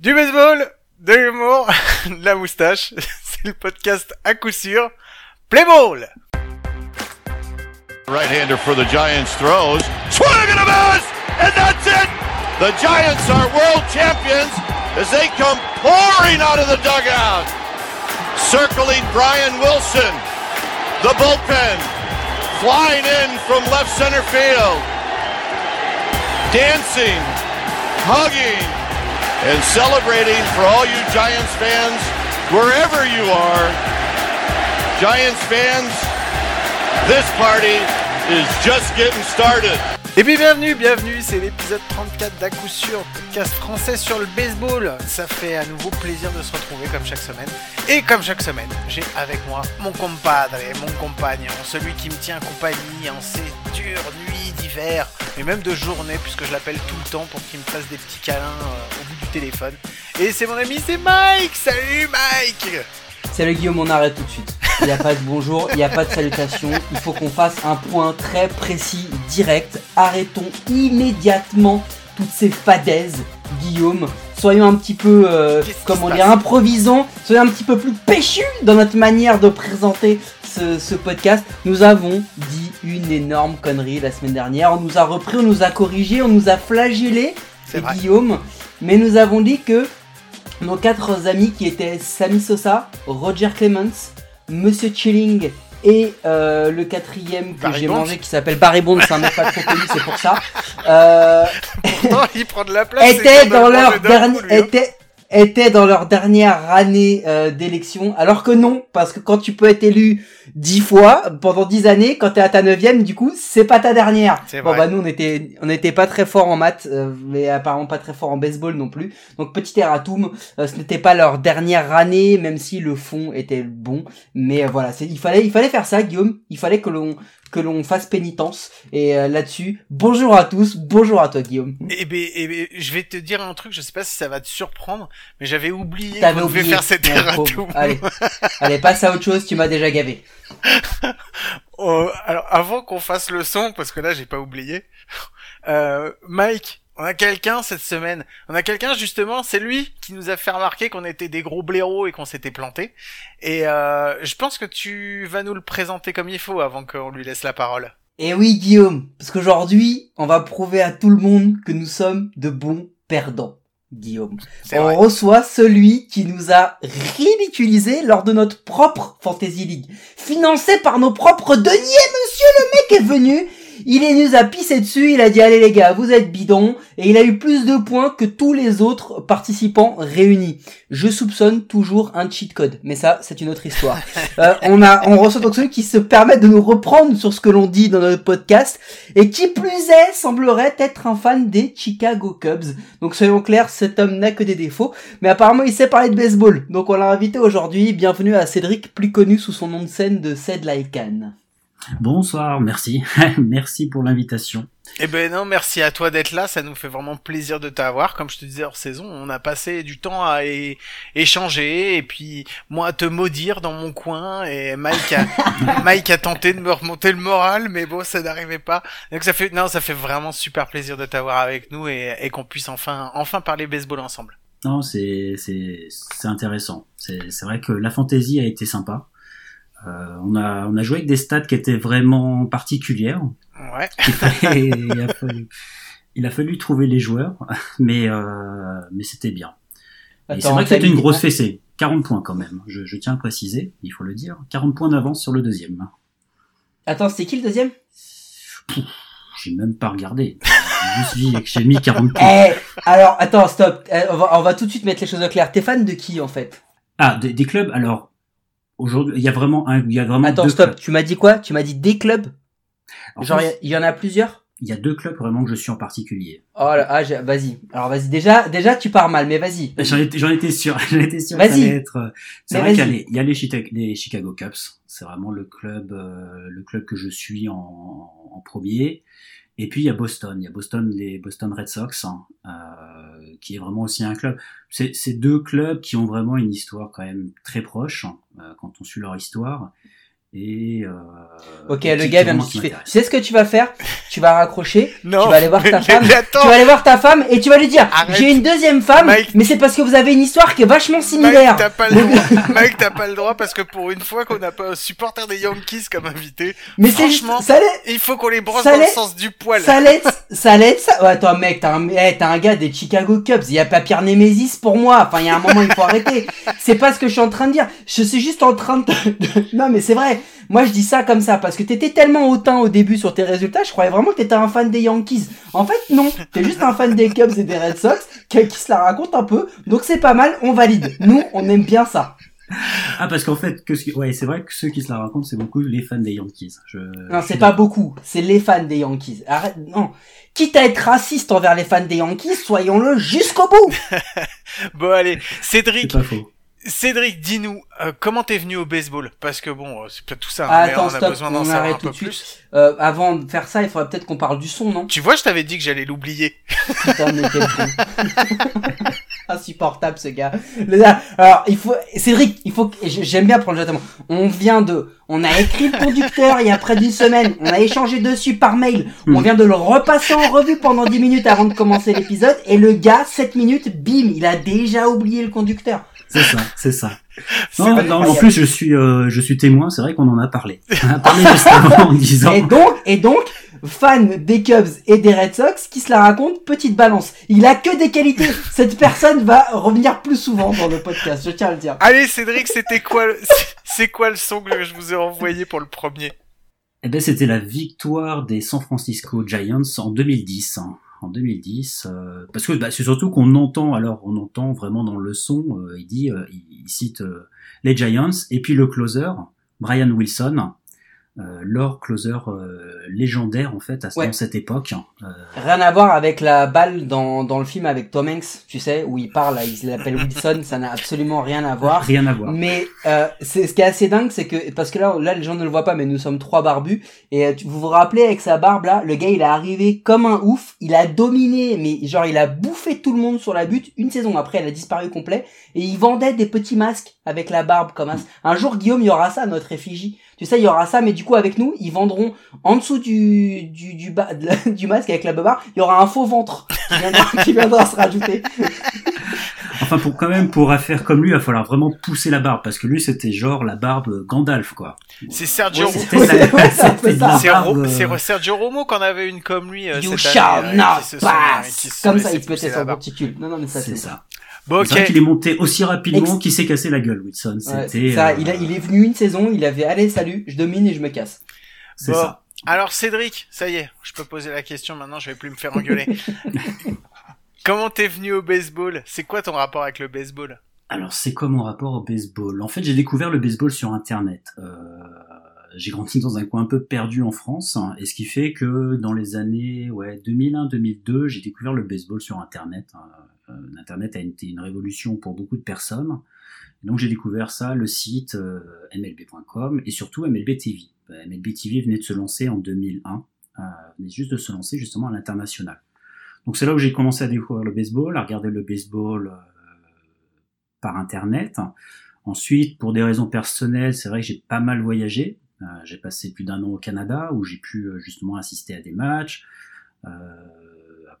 Du baseball, de l'humour, de la moustache, c'est le podcast à coup sûr. Play ball! Right-hander for the Giants throws. Swing and a miss! And that's it! The Giants are world champions as they come pouring out of the dugout. Circling Brian Wilson. The bullpen. Flying in from left center field. Dancing. Hugging. And celebrating for all you Giants fans, wherever you are. Giants fans, this party just getting started. Et puis bienvenue, bienvenue, c'est l'épisode 34 d'à sûr, podcast français sur le baseball. Ça fait à nouveau plaisir de se retrouver comme chaque semaine. Et comme chaque semaine, j'ai avec moi mon compadre et mon compagnon, celui qui me tient compagnie en ces dures nuits d'hiver, et même de journée, puisque je l'appelle tout le temps pour qu'il me fasse des petits câlins euh, au bout du téléphone. Et c'est mon ami, c'est Mike Salut Mike Salut Guillaume, on arrête tout de suite. Il n'y a pas de bonjour, il n'y a pas de salutation. Il faut qu'on fasse un point très précis, direct. Arrêtons immédiatement toutes ces fadaises, Guillaume. Soyons un petit peu, euh, comment dire, passe improvisants. Soyons un petit peu plus péchus dans notre manière de présenter ce, ce podcast. Nous avons dit une énorme connerie la semaine dernière. On nous a repris, on nous a corrigé, on nous a flagellé. Guillaume. Mais nous avons dit que nos quatre amis qui étaient Sami Sosa, Roger Clemens, Monsieur Chilling et euh, le quatrième que j'ai mangé qui s'appelle Barry Bonds, c'est un mec pas trop connu, c'est pour ça. Euh, Pourtant, il prend de la place. dans leur dernier, hein. dans leur dernière année euh, d'élection, alors que non, parce que quand tu peux être élu dix fois pendant dix années, quand t'es à ta neuvième, du coup, c'est pas ta dernière. Bon bah nous on était, on était pas très fort en maths, euh, mais apparemment pas très fort en baseball non plus. Donc petit erratum, euh, ce n'était pas leur dernière année, même si le fond était bon. Mais euh, voilà, c'est, il fallait, il fallait faire ça, Guillaume. Il fallait que l'on, que l'on fasse pénitence. Et euh, là-dessus, bonjour à tous, bonjour à toi, Guillaume. Eh ben, eh ben, je vais te dire un truc, je sais pas si ça va te surprendre, mais j'avais oublié qu'on devait oublié. faire cette erratum. Allez, allez, passe à autre chose. Tu m'as déjà gavé. Oh, alors, avant qu'on fasse le son, parce que là, j'ai pas oublié, euh, Mike, on a quelqu'un cette semaine. On a quelqu'un, justement, c'est lui qui nous a fait remarquer qu'on était des gros blaireaux et qu'on s'était planté. Et euh, je pense que tu vas nous le présenter comme il faut avant qu'on lui laisse la parole. Et oui, Guillaume, parce qu'aujourd'hui, on va prouver à tout le monde que nous sommes de bons perdants. Guillaume. On vrai. reçoit celui qui nous a ridiculisé lors de notre propre Fantasy League. Financé par nos propres deniers, monsieur, le mec est venu. Il est nous a pissé dessus, il a dit allez les gars, vous êtes bidons, et il a eu plus de points que tous les autres participants réunis. Je soupçonne toujours un cheat code, mais ça c'est une autre histoire. Euh, on a, on reçoit donc celui qui se permet de nous reprendre sur ce que l'on dit dans notre podcast, et qui plus est semblerait être un fan des Chicago Cubs. Donc soyons clairs, cet homme n'a que des défauts, mais apparemment il sait parler de baseball. Donc on l'a invité aujourd'hui. Bienvenue à Cédric, plus connu sous son nom de scène de Ced Lycan. Bonsoir, merci. merci pour l'invitation. Eh ben non, merci à toi d'être là, ça nous fait vraiment plaisir de t'avoir. Comme je te disais hors saison, on a passé du temps à é- échanger et puis moi à te maudire dans mon coin et Mike a, Mike a tenté de me remonter le moral, mais bon, ça n'arrivait pas. Donc ça fait non, ça fait vraiment super plaisir de t'avoir avec nous et, et qu'on puisse enfin enfin parler baseball ensemble. Non, c'est c'est c'est intéressant. C'est c'est vrai que la fantaisie a été sympa. Euh, on a on a joué avec des stats qui étaient vraiment particulières. Ouais. Il, fallait- il a fallu il a fallu trouver les joueurs, mais euh, mais c'était bien. C'est vrai que c'était une grosse fessée. 40 points quand même. Je, je tiens à préciser, il faut le dire. 40 points d'avance sur le deuxième. Attends, c'était qui le deuxième? J'ai même pas regardé. J'ai juste dit que j'ai mis 40 points. Eh, alors attends, stop. Eh, on, va, on va tout de suite mettre les choses au clair. T'es fan de qui en fait? Ah, des, des clubs? Alors aujourd'hui, il y a vraiment un, il y a vraiment Attends, deux stop. clubs. Tu m'as dit quoi? Tu m'as dit des clubs? En Genre, il y en a plusieurs? il y a deux clubs vraiment que je suis en particulier. Oh là, ah, vas-y. Alors vas-y. Déjà, déjà, tu pars mal, mais vas-y. J'en étais, j'en étais sûr. J'en étais sûr. Vas-y. être. euh, C'est vrai qu'il y a les, il y a les, Chita- les Chicago Cubs. C'est vraiment le club, euh, le club que je suis en, en premier. Et puis il y a Boston. Il y a Boston, les Boston Red Sox, hein, euh, qui est vraiment aussi un club. C'est deux clubs qui ont vraiment une histoire quand même très proche hein, quand on suit leur histoire. Et euh, Ok, et le gars vient de kiffer. Tu sais ce que tu vas faire? Tu vas raccrocher, Non. tu vas aller voir ta mais- femme, attends. tu vas aller voir ta femme et tu vas lui dire j'ai une deuxième femme, Mike. mais c'est parce que vous avez une histoire qui est vachement Mike, similaire. t'as pas le droit. Mike, t'as pas le droit parce que pour une fois qu'on n'a pas un supporter des Yankees comme invité, mais c'est juste, ça l'est, il faut qu'on les brosse Ça dans le sens du poil. ça l'est, ça l'est, ça. Ouais, attends, mec, t'as un, eh, t'as un gars des Chicago Cubs. Il y a pas pire Némésis pour moi. Enfin, il y a un moment, il faut arrêter. C'est pas ce que je suis en train de dire. Je suis juste en train de, de- non, mais c'est vrai. Moi, je dis ça comme ça parce que t'étais tellement hautain au début sur tes résultats. Je croyais vraiment que t'étais un fan des Yankees. En fait, non. T'es juste un fan des Cubs et des Red Sox qui, qui se la raconte un peu. Donc c'est pas mal. On valide. Nous, on aime bien ça. Ah, parce qu'en fait, que ce- ouais, c'est vrai que ceux qui se la racontent, c'est beaucoup les fans des Yankees. Je, Non, c'est pas beaucoup. C'est les fans des Yankees. Arrête, non. Quitte à être raciste envers les fans des Yankees, soyons-le jusqu'au bout. Bon, allez. C'est Cédric, pas faux. Cédric, dis-nous, euh, comment t'es venu au baseball? Parce que bon, euh, c'est pas tout ça, Ah, mais attends, on a stop, besoin d'en on savoir un tout peu de suite. plus. Euh, avant de faire ça, il faudrait peut-être qu'on parle du son, non? Tu vois, je t'avais dit que j'allais l'oublier. Putain, mais quel con. Insupportable ce gars. Alors, il faut, Cédric, il faut que, j'aime bien prendre le temps. On vient de, on a écrit le conducteur il y a près d'une semaine. On a échangé dessus par mail. On Hmm. vient de le repasser en revue pendant 10 minutes avant de commencer l'épisode. Et le gars, 7 minutes, bim, il a déjà oublié le conducteur. C'est ça, c'est ça. Non, vrai. non, en plus, je suis, euh, je suis témoin. C'est vrai qu'on en a parlé. On en a parlé juste avant en disant. Et donc, et donc, fan des Cubs et des Red Sox, qui se la raconte, petite balance. Il a que des qualités. Cette personne va revenir plus souvent dans le podcast, je tiens à le dire. Allez, Cédric, c'était quoi le... C'est quoi le son que je vous ai envoyé pour le premier? Eh ben, c'était la victoire des San Francisco Giants en 2010. hein. En 2010, euh, parce que bah, c'est surtout qu'on entend, alors on entend vraiment dans le son, euh, il dit, euh, il, cite les Giants et puis le closer Brian Wilson, leur closer euh, légendaire en fait à Ouais. dans cette époque. Euh, Rien à voir avec la balle dans, dans le film avec Tom Hanks, tu sais, où il parle, il l'appelle Wilson, ça n'a absolument rien à voir. rien à voir. Mais euh, c'est ce qui est assez dingue, c'est que parce que là, là, les gens ne le voient pas, mais nous sommes trois barbus. Et vous vous rappelez avec sa barbe là, le gars, il est arrivé comme un ouf. Il a dominé, mais genre, il a bouffé tout le monde sur la butte. Une saison après, elle a disparu complet. Et il vendait des petits masques avec la barbe comme un. Un jour, Guillaume, il y aura ça à notre effigie. Tu sais, il y aura ça, mais du coup, avec nous, ils vendront en dessous du du du, bas, de la- du masque avec la barbe, il y aura un faux ventre qui viendra, qui viendra se rajouter. Enfin, pour quand même pour faire comme lui, il va falloir vraiment pousser la barbe parce que lui c'était genre la barbe Gandalf quoi. C'est Sergio Ouais, Romo. Ouais, c'est Ro- euh, c'est Sergio Romo qu'on avait une comme lui euh, You cette shall année, euh, not qui pass. se Comme ça, il se mettait son monticule. Non, non, mais ça, C'est c'est ça. Bon, C'est vrai ok. qu'il est monté aussi rapidement Ex- qu'il s'est cassé la gueule, Wilson. Ouais, ça, euh, il, a- il est venu une saison, il avait allez salut, je domine et je me casse. C'est Bon. ça. Alors Cédric, ça y est, je peux poser la question maintenant, je vais plus me faire engueuler. Comment t'es venu au baseball? C'est quoi ton rapport avec le baseball? Alors, c'est quoi mon rapport au baseball? En fait, j'ai découvert le baseball sur Internet. Euh, j'ai grandi dans un coin un peu perdu en France, hein, et ce qui fait que dans les années ouais, 2001-2002, j'ai découvert le baseball sur Internet. hein. Euh, Internet a été une révolution pour beaucoup de personnes. Donc j'ai découvert ça, le site euh, MLB.com et surtout MLB TV. Euh, MLB TV venait de se lancer en 2001, euh, venait juste de se lancer justement à l'international. Donc c'est là où j'ai commencé à découvrir le baseball, à regarder le baseball par internet. Ensuite, pour des raisons personnelles, c'est vrai que j'ai pas mal voyagé. J'ai passé plus d'un an au Canada où j'ai pu justement assister à des matchs.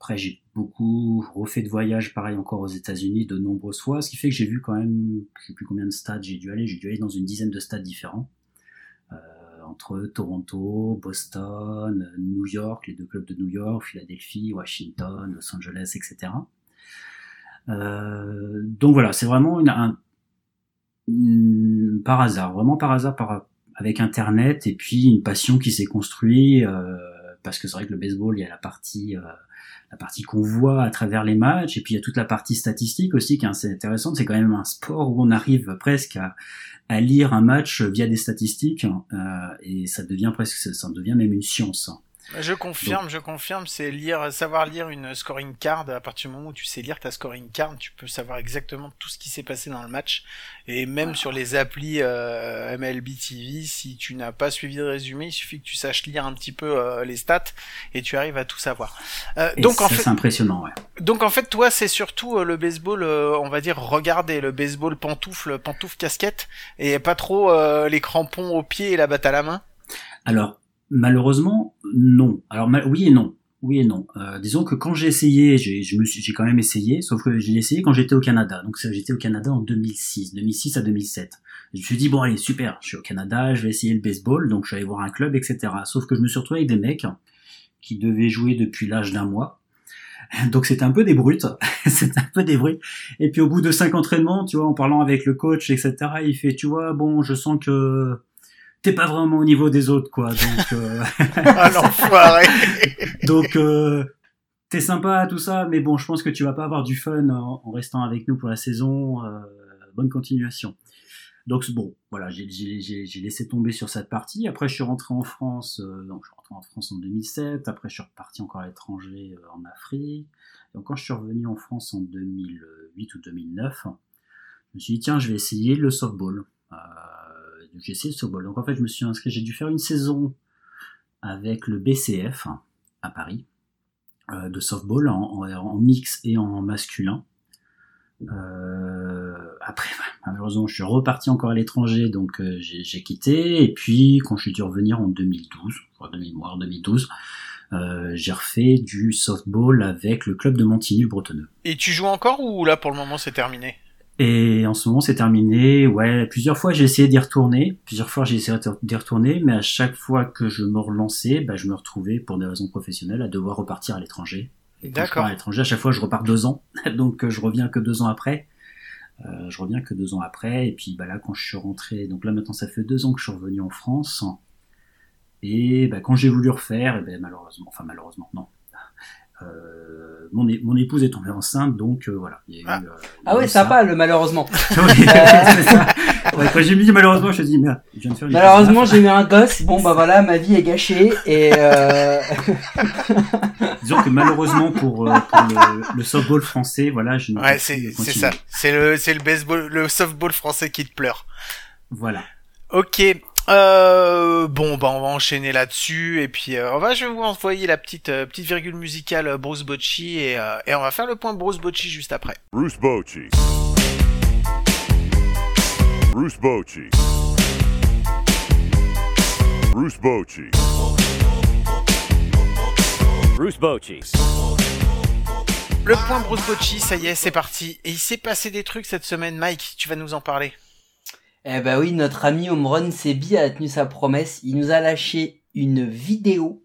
Après, j'ai beaucoup refait de voyages, pareil encore aux États-Unis, de nombreuses fois, ce qui fait que j'ai vu quand même, je sais plus combien de stades j'ai dû aller. J'ai dû aller dans une dizaine de stades différents, euh, entre Toronto, Boston, New York, les deux clubs de New York, Philadelphie, Washington, Los Angeles, etc. Euh, donc voilà, c'est vraiment une, un, une- par hasard, vraiment par hasard, par, avec Internet et puis une passion qui s'est construite. Euh, parce que c'est vrai que le baseball, il y a la partie, euh, la partie qu'on voit à travers les matchs, et puis il y a toute la partie statistique aussi qui est assez intéressante. C'est quand même un sport où on arrive presque à, lire un match via des statistiques, euh, et ça devient presque, ça devient même une science. Je confirme, je confirme, c'est lire, savoir lire une scoring card. À partir du moment où tu sais lire ta scoring card, tu peux savoir exactement tout ce qui s'est passé dans le match. Et même sur les applis euh, MLB TV, si tu n'as pas suivi le résumé, il suffit que tu saches lire un petit peu euh, les stats et tu arrives à tout savoir. Euh, donc en fait, c'est impressionnant. Ouais. Donc en fait, toi, c'est surtout euh, le baseball, on va dire, regarder le baseball pantoufle, pantoufle casquette, et pas trop les crampons au pied et la batte à la main? Alors Malheureusement, non. Alors oui et non. Oui et non. Euh, disons que quand j'ai essayé, j'ai, je me suis, j'ai quand même essayé, sauf que j'ai essayé quand j'étais au Canada. Donc j'étais au Canada en 2006, 2006 à 2007. Je me suis dit bon allez super, je suis au Canada, je vais essayer le baseball, donc je suis allé voir un club, etc. Sauf que je me suis retrouvé avec des mecs qui devaient jouer depuis l'âge d'un mois. Donc c'était un peu des brutes, c'était un peu des brutes. Et puis au bout de cinq entraînements, tu vois, en parlant avec le coach, etc., il fait, tu vois, bon, je sens que t'es pas vraiment au niveau des autres, quoi. Donc, euh... ah l'enfoiré. donc, euh, t'es sympa, tout ça, mais bon, je pense que tu vas pas avoir du fun en, restant avec nous pour la saison. Euh, bonne continuation. Donc bon, voilà, j'ai laissé tomber sur cette partie. Après, je suis rentré en France. Euh, donc, je suis rentré en France en 2007. Après, je suis reparti encore à l'étranger euh, en Afrique. Donc, quand je suis revenu en France en 2008 ou 2009, je me suis dit tiens, je vais essayer le softball. Euh, j'ai softball. Donc en fait, je me suis inscrit, j'ai dû faire une saison avec le BCF à Paris euh, de softball en, mix et en masculin. Euh, après, malheureusement, je suis reparti encore à l'étranger, donc euh, j'ai quitté. Et puis, quand je suis dû revenir en 2012, je de mémoire 2012, j'ai refait du softball avec le club de Montigny-le-Bretonneux. Et tu joues encore ou là pour le moment c'est terminé? Et en ce moment, c'est terminé. Ouais, plusieurs fois, j'ai essayé d'y retourner. Plusieurs fois, j'ai essayé d'y retourner, mais à chaque fois que je me relançais, bah, je me retrouvais, pour des raisons professionnelles, à devoir repartir à l'étranger. D'accord. À l'étranger, à chaque fois, je repars deux ans. donc, euh, je reviens que deux ans après. Euh, je reviens que deux ans après. Et puis, bah, là, quand je suis rentré, donc là, maintenant, ça fait deux ans que je suis revenu en France. Et bah, quand j'ai voulu refaire, et ben, malheureusement, enfin, malheureusement, non. Euh, mon, mon, épouse est tombée enceinte, donc euh, voilà. Il y a ah. eu, euh, ah ouais, sympa, le malheureusement. Ouais, quand j'ai mis malheureusement, je me suis dit, merde, je viens de faire une Malheureusement, j'ai eu un gosse, bon bah voilà, ma vie est gâchée, et euh... Disons que malheureusement pour, euh, pour le, le, softball français, voilà, je Ouais, c'est ça. C'est le, c'est le baseball, le softball français qui te pleure. Voilà. Ok. Euh, bon, bah on va enchaîner là-dessus et puis euh, on va, je vais vous envoyer la petite euh, petite virgule musicale euh, Bruce Bocci et, et on va faire le point Bruce Bocci juste après. Bruce Bocci. Bruce Bocci. Bruce Bocci. Bruce Bocci. Le point Bruce Bocci, ça y est, c'est parti. Et il s'est passé des trucs cette semaine, Mike. Tu vas nous en parler. Eh ben oui, notre ami Omron Sebi a tenu sa promesse. Il nous a lâché une vidéo,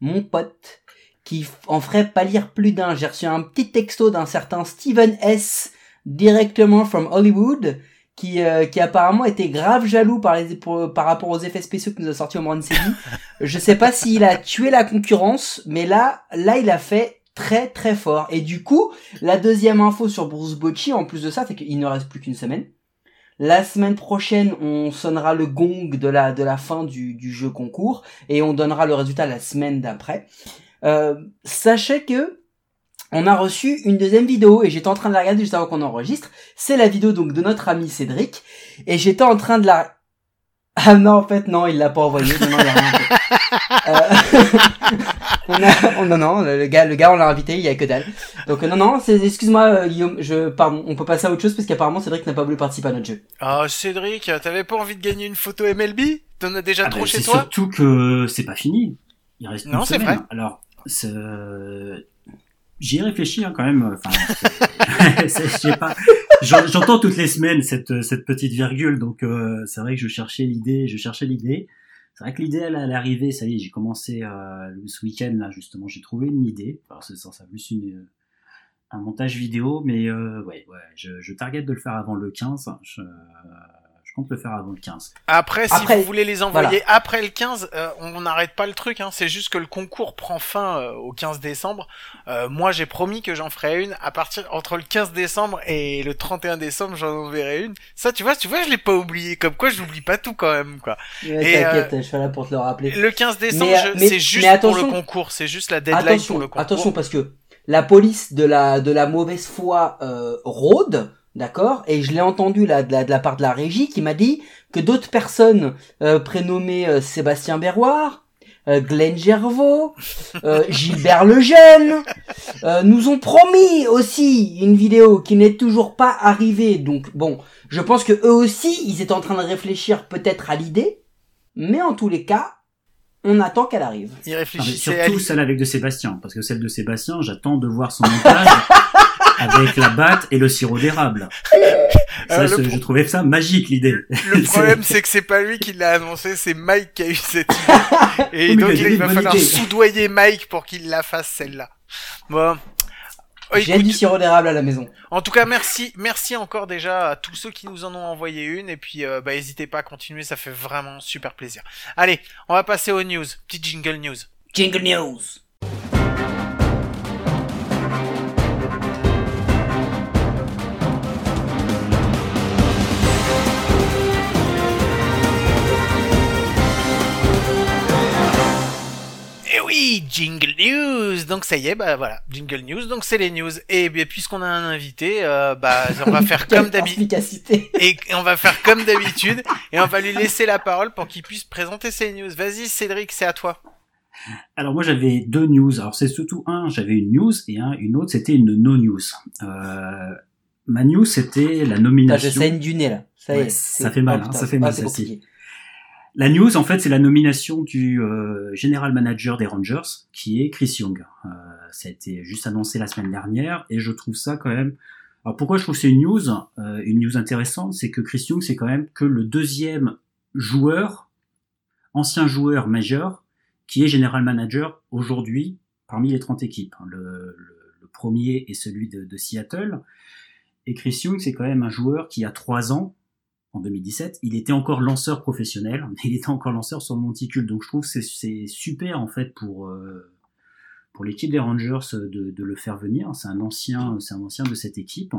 mon pote, qui en ferait pas lire plus d'un. J'ai reçu un petit texto d'un certain Steven S. directement from Hollywood, qui, euh, qui apparemment était grave jaloux par, les, par rapport aux effets spéciaux que nous a sorti Omron Sebi. Je sais pas s'il a tué la concurrence, mais là, là, il a fait très très fort. Et du coup, la deuxième info sur Bruce Bocci, en plus de ça, c'est qu'il ne reste plus qu'une semaine. La semaine prochaine, on sonnera le gong de la, de la fin du, du jeu concours et on donnera le résultat la semaine d'après. Euh, sachez que on a reçu une deuxième vidéo et j'étais en train de la regarder juste avant qu'on enregistre. C'est la vidéo donc de notre ami Cédric et j'étais en train de la ah non, en fait, non, il l'a pas envoyé. Non, non, il a rien euh, on non, non, le gars, le gars, on l'a invité, il y a que dalle. Donc, non, non, excuse-moi, euh, Guillaume, je, pardon, on peut passer à autre chose parce qu'apparemment Cédric n'a pas voulu participer à notre jeu. Ah, Cédric, t'avais pas envie de gagner une photo MLB T'en as déjà ah, trop ben, chez toi? C'est surtout que c'est pas fini. Il reste non, c'est vrai. Alors, j'y ai réfléchi hein, quand même. Enfin, pas. J'entends toutes les semaines cette cette petite virgule, donc euh, c'est vrai que je cherchais l'idée, je cherchais l'idée. C'est vrai que l'idée elle, est arrivée, ça y est, j'ai commencé euh, ce week-end là justement, j'ai trouvé une idée. Alors c'est ça, ça plus une euh, un montage vidéo, mais euh, ouais, ouais, je, je target de le faire avant le 15. Je, Je compte le faire avant le 15. Après, si Après, vous voulez les envoyer après le 15, euh, on n'arrête pas le truc. Hein. C'est juste que le concours prend fin euh, au 15 décembre. Euh, moi, j'ai promis que j'en ferai une à partir entre le 15 décembre et le 31 décembre, j'en enverrai une. Ça, tu vois, tu vois, je l'ai pas oublié. Comme quoi, je n'oublie pas tout quand même, quoi. Ouais, Et, T'inquiète, je suis là pour te le rappeler. Le 15 décembre, euh, c'est juste mais pour le attention. concours. C'est juste la deadline Attention, pour le concours. attention parce que la police de la de la mauvaise foi euh, rôde, d'accord, et je l'ai entendu là de la, de la part de la régie qui m'a dit que d'autres personnes euh, prénommées euh, Sébastien Berroir, euh, Glenn Gervaux, euh, Gilbert Lejeune, euh, nous ont promis aussi une vidéo qui n'est toujours pas arrivée. Donc bon, je pense que eux aussi, ils étaient en train de réfléchir peut-être à l'idée, mais en tous les cas, on attend qu'elle arrive. Il réfléchissait à surtout celle avec de Sébastien, parce que celle de Sébastien, j'attends de voir son montage avec la batte et le sirop d'érable. Ça, Euh, pro- je trouvais ça magique l'idée. Le problème, c'est que c'est pas lui qui l'a annoncé, c'est Mike qui a eu cette idée. Et Oui, donc, il va falloir idée. soudoyer Mike pour qu'il la fasse, celle-là. Bon. Oh, J'ai du sirop d'érable à la maison. en tout cas, merci, merci encore déjà à tous ceux qui nous en ont envoyé une. Et puis, euh, bah, n'hésitez pas à continuer, ça fait vraiment super plaisir. Allez, on va passer aux news. Petit jingle news. Jingle News. Oui, jingle news. Donc ça y est, bah voilà, jingle news. Donc c'est les news. Et bien puisqu'on a un invité, euh, bah on va faire comme d'habitude. Et on va faire comme d'habitude et on va lui laisser la parole pour qu'il puisse présenter ses news. Vas-y Cédric, c'est à toi. Alors moi j'avais deux news. Alors c'est surtout un, j'avais une news et un, une autre c'était une no news. Euh, ma news c'était la Putain, je nomination. saigne du nez là. Ça Ouais, est. ça c'est- fait mal, oh, hein, ça fait mal. La news en fait c'est la nomination du euh, general manager des Rangers qui est Chris Young. Euh, ça a été juste annoncé la semaine dernière et je trouve ça quand même. Alors pourquoi je trouve que c'est une news, euh, une news intéressante, c'est que Chris Young c'est quand même que le deuxième joueur, ancien joueur majeur, qui est general manager aujourd'hui parmi les 30 équipes. Le, le- premier est celui de, de Seattle. Et Chris Young, c'est quand même un joueur qui a trois ans, en 2017, il était encore lanceur professionnel, il était encore lanceur sur le monticule. Donc je trouve que c'est- super en fait pour euh, pour l'équipe des Rangers de, de le faire venir. C'est un ancien, c'est un ancien de cette équipe.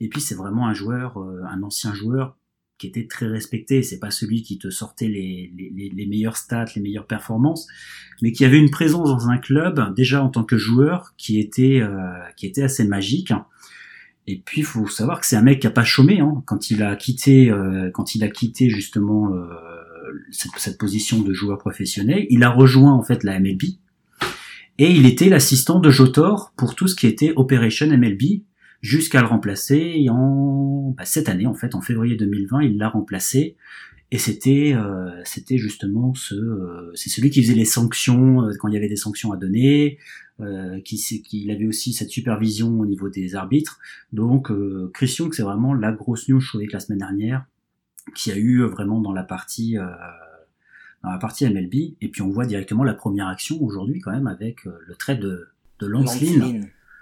Et puis c'est vraiment un joueur, euh, un ancien joueur qui était très respecté. C'est pas celui qui te sortait les, les- les meilleures stats, les meilleures performances, mais qui avait une présence dans un club déjà en tant que joueur qui était euh, qui était assez magique. Et puis, il faut savoir que c'est un mec qui a pas chômé hein, quand il a quitté, euh, quand il a quitté justement euh, cette, cette position de joueur professionnel. Il a rejoint en fait la MLB et il était l'assistant de Jotor pour tout ce qui était Operation MLB jusqu'à le remplacer en bah, cette année en fait en février 2020 il l'a remplacé. Et c'était euh, c'était justement ce euh, c'est celui qui faisait les sanctions euh, quand il y avait des sanctions à donner euh, qui qui avait aussi cette supervision au niveau des arbitres. Donc euh, Chris Young c'est vraiment la grosse news je trouvais que la semaine dernière qui a eu vraiment dans la partie euh, dans la partie MLB et puis on voit directement la première action aujourd'hui quand même avec euh, le trait de de Lance.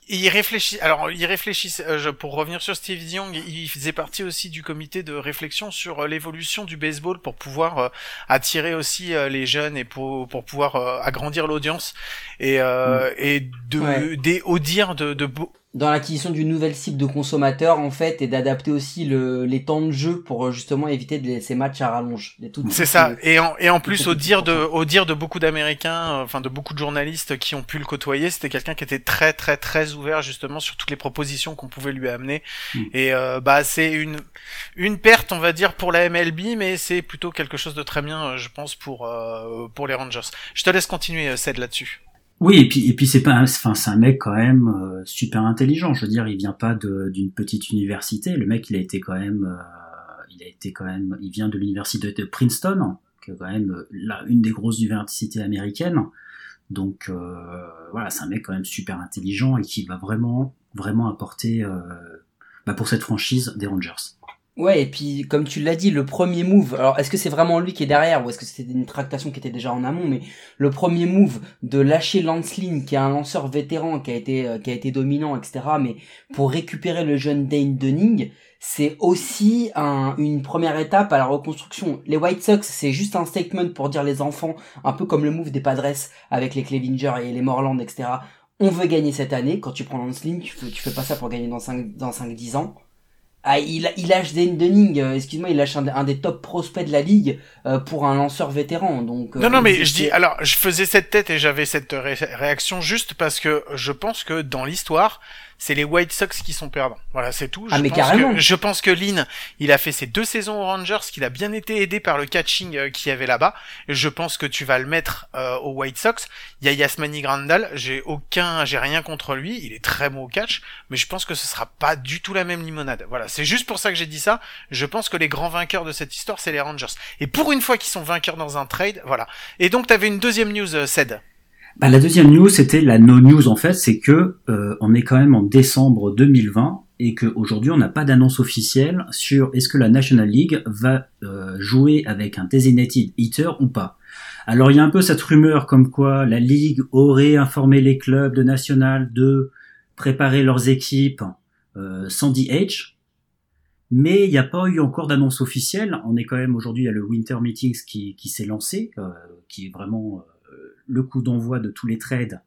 Il réfléchit. Alors, il réfléchit. euh, je- pour revenir sur Steve Young, il faisait partie aussi du comité de réflexion sur euh, l'évolution du baseball pour pouvoir euh, attirer aussi euh, les jeunes et pour pour pouvoir agrandir l'audience et euh, et de Ouais. des au dire de de beau- Dans l'acquisition d'une nouvelle cible de consommateurs, en fait, et d'adapter aussi le, les temps de jeu pour euh, justement éviter de, ces matchs à rallonge. C'est ça. Et en, et en plus, au dire de, au dire de beaucoup d'Américains, euh, enfin de beaucoup de journalistes qui ont pu le côtoyer, c'était quelqu'un qui était très, très, très ouvert justement sur toutes les propositions qu'on pouvait lui amener. Mm. Et euh, bah c'est une, une perte, on va dire, pour la MLB, mais c'est plutôt quelque chose de très bien, je pense, pour euh, pour les Rangers. Je te laisse continuer, Ced, là-dessus. Oui, et puis et puis c'est pas, un- enfin c'est un mec quand même euh, super intelligent. Je veux dire, il vient pas d'une petite université. Le mec, il a été quand même, euh, il a été quand même, il vient de l'université de Princeton, qui est quand même euh, là une des grosses universités américaines. Donc voilà, c'est un mec quand même super intelligent et qui va vraiment vraiment apporter bah, pour cette franchise des Rangers. Ouais, et puis comme tu l'as dit, le premier move, alors est-ce que c'est vraiment lui qui est derrière ou est-ce que c'était une tractation qui était déjà en amont, mais le premier move de lâcher Lance qui est un lanceur vétéran, qui a été euh, qui a été dominant, etc., mais pour récupérer le jeune Dane Dunning, c'est aussi un, une première étape à la reconstruction. Les White Sox, c'est juste un statement pour dire les enfants, un peu comme le move des Padres avec les Clevinger et les Morland, etc. On veut gagner cette année. Quand tu prends Lance tu fais, tu fais pas ça pour gagner dans 5, dans 5-10 ans ah, il, il lâche Dunning, euh, excuse-moi, il lâche un, des top prospects de la ligue euh, pour un lanceur vétéran. Donc euh, non, non, mais je dis, alors, je faisais cette tête et j'avais cette réaction juste parce que je pense que dans l'histoire, c'est les White Sox qui sont perdants. Voilà, c'est tout. Ah, je mais pense carrément. Que, je pense que Lynn, il a fait ses deux saisons aux Rangers, qu'il a bien été aidé par le catching euh, qu'il y avait là-bas. Je pense que tu vas le mettre euh, aux White Sox. Il y a Yasmani Grandal, j'ai aucun, j'ai rien contre lui, il est très bon au catch, mais je pense que ce sera pas du tout la même limonade. Voilà, c'est juste pour ça que j'ai dit ça. Je pense que les grands vainqueurs de cette histoire, c'est les Rangers. Et pour une fois qu'ils sont vainqueurs dans un trade, voilà. Et donc, t'avais une deuxième news, euh, Ced. Bah, la deuxième news, c'était la no news en fait, c'est que euh, on est quand même en décembre 2020 et qu'aujourd'hui on n'a pas d'annonce officielle sur est-ce que la National League va euh, jouer avec un designated hitter ou pas. Alors il y a un peu cette rumeur comme quoi la Ligue aurait informé les clubs de National de préparer leurs équipes euh, sans DH, mais il n'y a pas eu encore d'annonce officielle. On est quand même aujourd'hui, a le Winter Meetings qui, qui s'est lancé, euh, qui est vraiment le coup d'envoi de tous les trades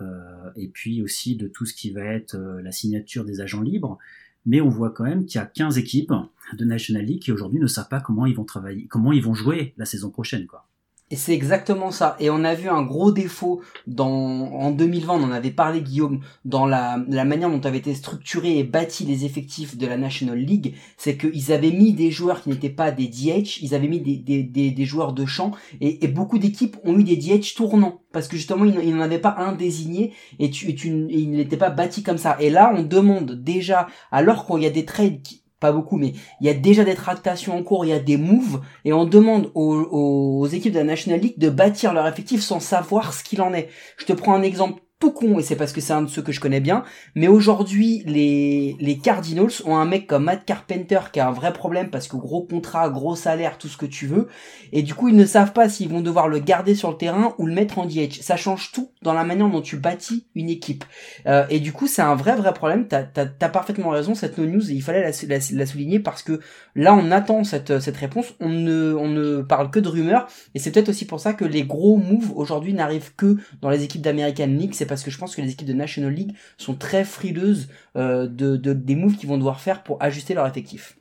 euh, et puis aussi de tout ce qui va être euh, la signature des agents libres. Mais on voit quand même qu'il y a 15 équipes de National League qui aujourd'hui ne savent pas comment ils vont travailler, comment ils vont jouer la saison prochaine, quoi. Et c'est exactement ça. Et on a vu un gros défaut dans en 2020, on en avait parlé Guillaume, dans la, manière dont avaient été structurés et bâtis les effectifs de la National League, c'est qu'ils avaient mis des joueurs qui n'étaient pas des DH, ils avaient mis des, des, des, joueurs de champ, et, beaucoup d'équipes ont eu des DH tournants, parce que justement ils n'en avaient pas un désigné, et, tu, tu, et il n'était pas bâti comme ça. Et là on demande déjà, alors qu'il y a des trades qui, pas beaucoup, mais il y a déjà des tractations en cours, il y a des moves, et on demande aux, aux équipes de la National League de bâtir leur effectif sans savoir ce qu'il en est. Je te prends un exemple tout con et c'est parce que c'est un de ceux que je connais bien. Mais aujourd'hui, les, les Cardinals ont un mec comme Matt Carpenter qui a un vrai problème parce que gros contrat, gros salaire, tout ce que tu veux. Et du coup, ils ne savent pas s'ils vont devoir le garder sur le terrain ou le mettre en DH. Ça change tout dans la manière dont tu bâtis une équipe. Euh, et du coup, c'est un vrai, vrai problème. T'as as, parfaitement raison, cette no news, il fallait la, la, la, souligner parce que là, on attend cette, cette réponse. On ne, on ne parle que de rumeurs. Et c'est peut-être aussi pour ça que les gros moves aujourd'hui n'arrivent que dans les équipes d'American League. C'est parce que je pense que les équipes de National League sont très frileuses euh, de, de, des moves qu'ils vont devoir faire pour ajuster leur effectif.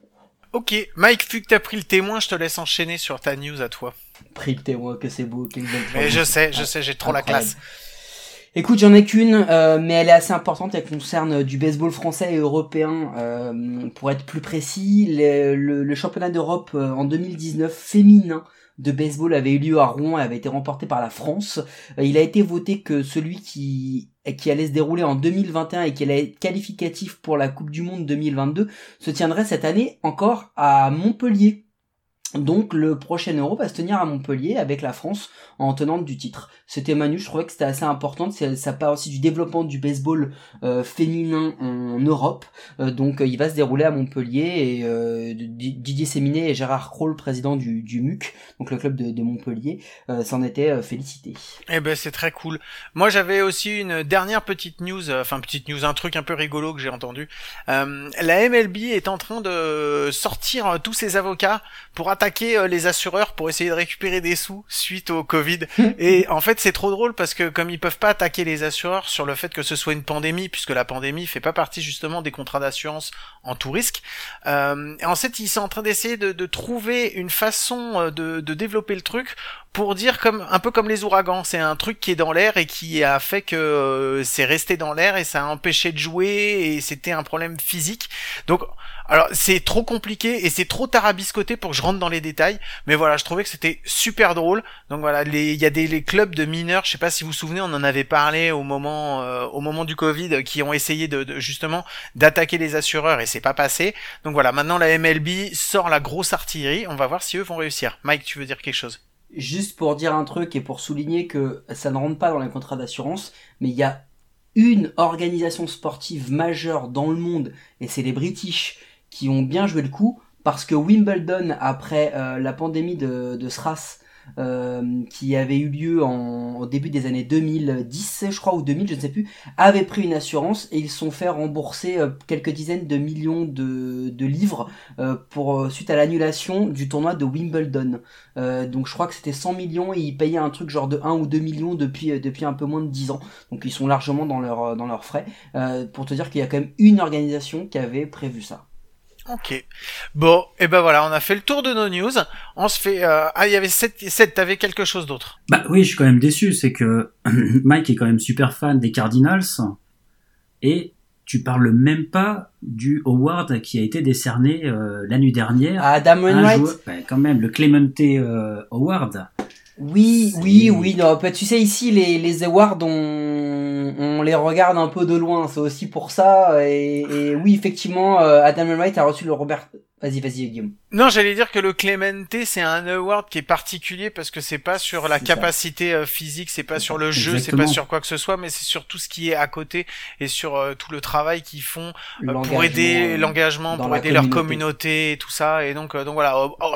Ok, Mike, vu que t'as pris le témoin, je te laisse enchaîner sur ta news à toi. Pris le témoin, que c'est beau. Mais je sais, je sais, j'ai trop Incroyable. la classe. Écoute, j'en ai qu'une, euh, mais elle est assez importante. Elle concerne du baseball français et européen. Euh, pour être plus précis, le, le, le championnat d'Europe euh, en 2019 féminin de baseball avait eu lieu à Rouen et avait été remporté par la France. Euh, il a été voté que celui qui qui allait se dérouler en 2021 et qui allait être qualificatif pour la Coupe du Monde 2022 se tiendrait cette année encore à Montpellier. Donc le prochain Euro va se tenir à Montpellier avec la France en tenante du titre. C'était Manu, je trouvais que c'était assez important. Ça part aussi du développement du baseball euh, féminin en Europe. Euh, donc il va se dérouler à Montpellier et euh, Didier Séminet et Gérard Kroll, président du, du MUC, donc le club de, de Montpellier, euh, s'en étaient euh, félicités. Eh ben c'est très cool. Moi j'avais aussi une dernière petite news, euh, enfin petite news, un truc un peu rigolo que j'ai entendu. la MLB est en train de sortir tous ses avocats pour attaquer les assureurs pour essayer de récupérer des sous suite au Covid. et en fait, c'est trop drôle parce que comme ils peuvent pas attaquer les assureurs sur le fait que ce soit une pandémie, puisque la pandémie fait pas partie justement des contrats d'assurance en tout risque. Euh, en fait, ils sont en train d'essayer de, de, trouver une façon de, de développer le truc pour dire comme un peu comme les ouragans, c'est un truc qui est dans l'air et qui a fait que euh, c'est resté dans l'air et ça a empêché de jouer et c'était un problème physique. Donc alors c'est trop compliqué et c'est trop tarabiscoté pour que je rentre dans les détails, mais voilà, je trouvais que c'était super drôle. Donc voilà, il y a des clubs de mineurs, je sais pas si vous vous souvenez, on en avait parlé au moment euh, au moment du Covid qui ont essayé de, de justement d'attaquer les assureurs et c'est pas passé. Donc voilà, maintenant la MLB sort la grosse artillerie, on va voir si eux vont réussir. Mike, tu veux dire quelque chose? Juste pour dire un truc et pour souligner que ça ne rentre pas dans les contrats d'assurance, mais il y a une organisation sportive majeure dans le monde, et c'est les British, qui ont bien joué le coup parce que Wimbledon, après euh, la pandémie de, de SRAS, euh, qui avait eu lieu en, au début des années 2010, je crois, ou 2000, je ne sais plus, avait pris une assurance et ils sont fait rembourser euh, quelques dizaines de millions de, de livres euh, pour suite à l'annulation du tournoi de Wimbledon. donc je crois que c'était 100 millions et ils payaient un truc genre de 1 ou 2 millions depuis depuis un peu moins de 10 ans. Donc ils sont largement dans leur dans leurs frais. pour te dire qu'il y a quand même une organisation qui avait prévu ça. Ok. Bon, et ben voilà, on a fait le tour de nos news. On se fait. Euh... Ah, il y avait 7, 7 t'avais quelque chose d'autre Bah oui, je suis quand même déçu. C'est que Mike est quand même super fan des Cardinals. Et tu parles même pas du award qui a été décerné euh, la nuit dernière. À Adam Wainwright bah, Quand même, le Clemente euh, Award. Oui, oui, oui. Non, bah, tu sais, ici, les, les awards, on, on les regarde un peu de loin. C'est aussi pour ça. Et, et oui, effectivement, euh, Adam Wright a reçu le Robert Vas-y, vas-y, Guillaume. Non, j'allais dire que le Clemente, c'est un award qui est particulier parce que c'est pas sur la capacité euh, physique, c'est pas sur le jeu, c'est pas sur quoi que ce soit, mais c'est sur tout ce qui est à côté et sur euh, tout le travail qu'ils font euh, pour aider l'engagement, pour aider leur communauté et tout ça. Et donc, donc voilà.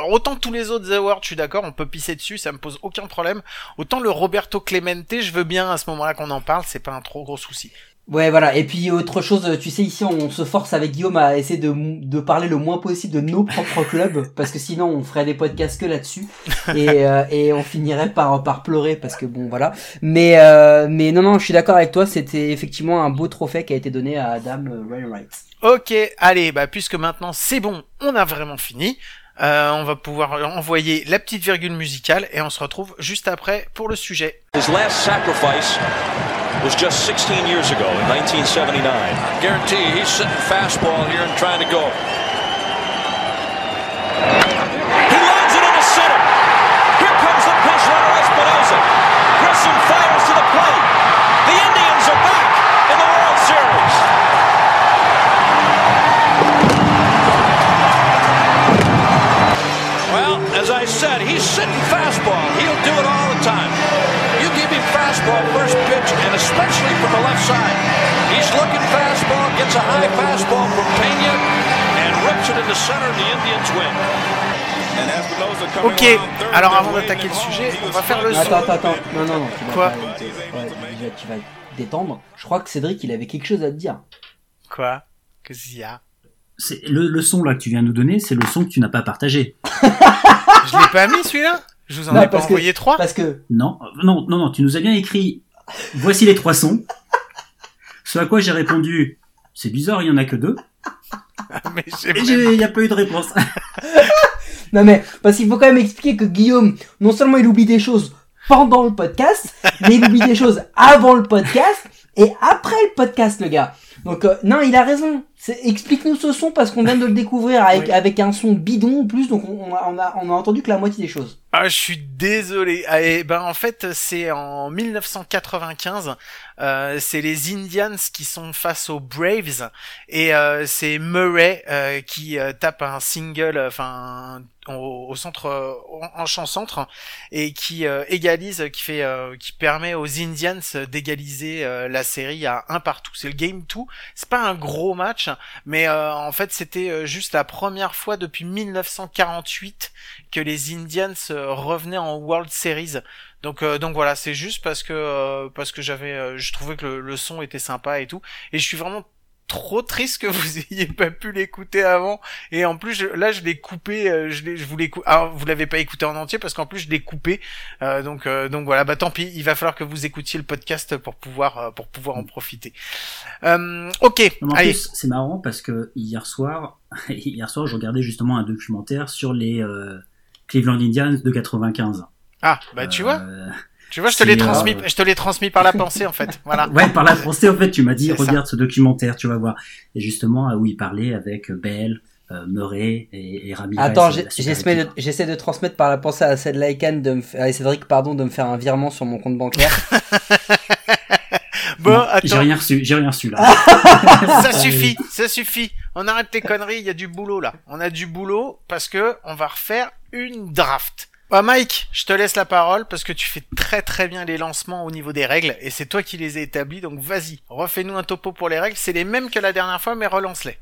autant tous les autres awards, je suis d'accord, on peut pisser dessus, ça me pose aucun problème. Autant le Roberto Clemente, je veux bien à ce moment-là qu'on en parle, c'est pas un trop gros souci. Ouais, voilà. Et puis autre chose, tu sais, ici on se force avec Guillaume à essayer de, de parler le moins possible de nos propres clubs, parce que sinon on ferait des podcasts que là-dessus, et, euh, et on finirait par par pleurer, parce que bon, voilà. Mais euh, mais non, non, je suis d'accord avec toi. C'était effectivement un beau trophée qui a été donné à Adam Wainwright. Ok, allez, bah puisque maintenant c'est bon, on a vraiment fini. Euh, on va pouvoir envoyer la petite virgule musicale et on se retrouve juste après pour le sujet. His last sacrifice was just 16 years ago in 1979. I guarantee he's sitting fastball here and trying to go. He lines it into center. Here comes the pinch runner Espinosa. Grissom fires to the plate. The Indians are back in the World Series. Well, as I said, he's sitting fastball. From the left side. He's looking fastball, gets a high fastball from Pena, and rips it into center. The Indians win. Ok, alors avant d'attaquer le sujet, on va faire le son. Attends, attends, attends. Non, non, non. Tu Quoi vas, tu, vas, tu vas détendre. Je crois que Cédric, il avait quelque chose à te dire. Quoi? Qu'est-ce qu'il y a C'est le, le son là que tu viens de nous donner, c'est le son que tu n'as pas partagé. Je l'ai pas mis celui-là? Je vous en Non, ai pas parce que- envoyé trois? Parce que Non, non, non, non, tu nous as bien écrit. Voici les trois sons. Ce à quoi j'ai répondu. C'est bizarre, il y en a que deux. Mais même- j'ai- il n'y a pas eu de réponse. Non mais, parce qu'il faut quand même expliquer que Guillaume, non seulement il oublie des choses pendant le podcast, mais il oublie des choses avant le podcast et après le podcast, le gars. Donc euh, non, il a raison. C'est- Explique-nous ce son parce qu'on vient de le découvrir avec, Oui. avec un son bidon en plus, donc on, on a, on, a, on a entendu que la moitié des choses. Ah, je suis désolé. Ah, et ben en fait, c'est en 1995. Euh, c'est les Indians qui sont face aux Braves et euh, c'est Murray euh, qui euh, tape un single, enfin au, centre, euh, en, champ centre et qui euh, égalise, qui fait, euh, qui permet aux Indians d'égaliser la série à un partout. C'est le game 2. C'est pas un gros match, mais en fait c'était juste la première fois depuis 1948 que les Indians revenaient en World Series. Donc euh, donc voilà, c'est juste parce que parce que j'avais je trouvais que le, le son était sympa et tout et je suis vraiment trop triste que vous ayez pas pu l'écouter avant. Et en plus je- là je l'ai coupé euh, je l'ai alors vous l'avez pas écouté en entier parce qu'en plus je l'ai coupé. Euh, donc euh, donc voilà. Bah tant pis. Il va falloir que vous écoutiez le podcast pour pouvoir euh, pour pouvoir en profiter. Euh, ok. En allez. plus, c'est marrant parce que hier soir, hier soir, je regardais justement un documentaire sur les Cleveland Indians de 95. ah bah tu vois Tu vois je te l'ai euh, transmis je te l'ai transmis par la pensée en fait voilà Ouais, par la pensée, en fait, tu m'as dit, ça. regarde ce documentaire, tu vas voir. Et justement, euh, où il parlait avec Bell, euh, Murray et, et Ramirez. Attends, j'essaie de, j'essaie de transmettre par la pensée à Cédric Laikan de me à Cédric pardon de me faire un virement sur mon compte bancaire. bon Non, J'ai rien reçu, j'ai rien reçu là. ça suffit, ça suffit. On arrête les conneries, il y a du boulot là. On a du boulot parce que on va refaire une draft. Bah Mike, je te laisse la parole parce que tu fais très très bien les lancements au niveau des règles et c'est toi qui les as établis donc vas-y, refais-nous un topo pour les règles, c'est les mêmes que la dernière fois mais relance-les.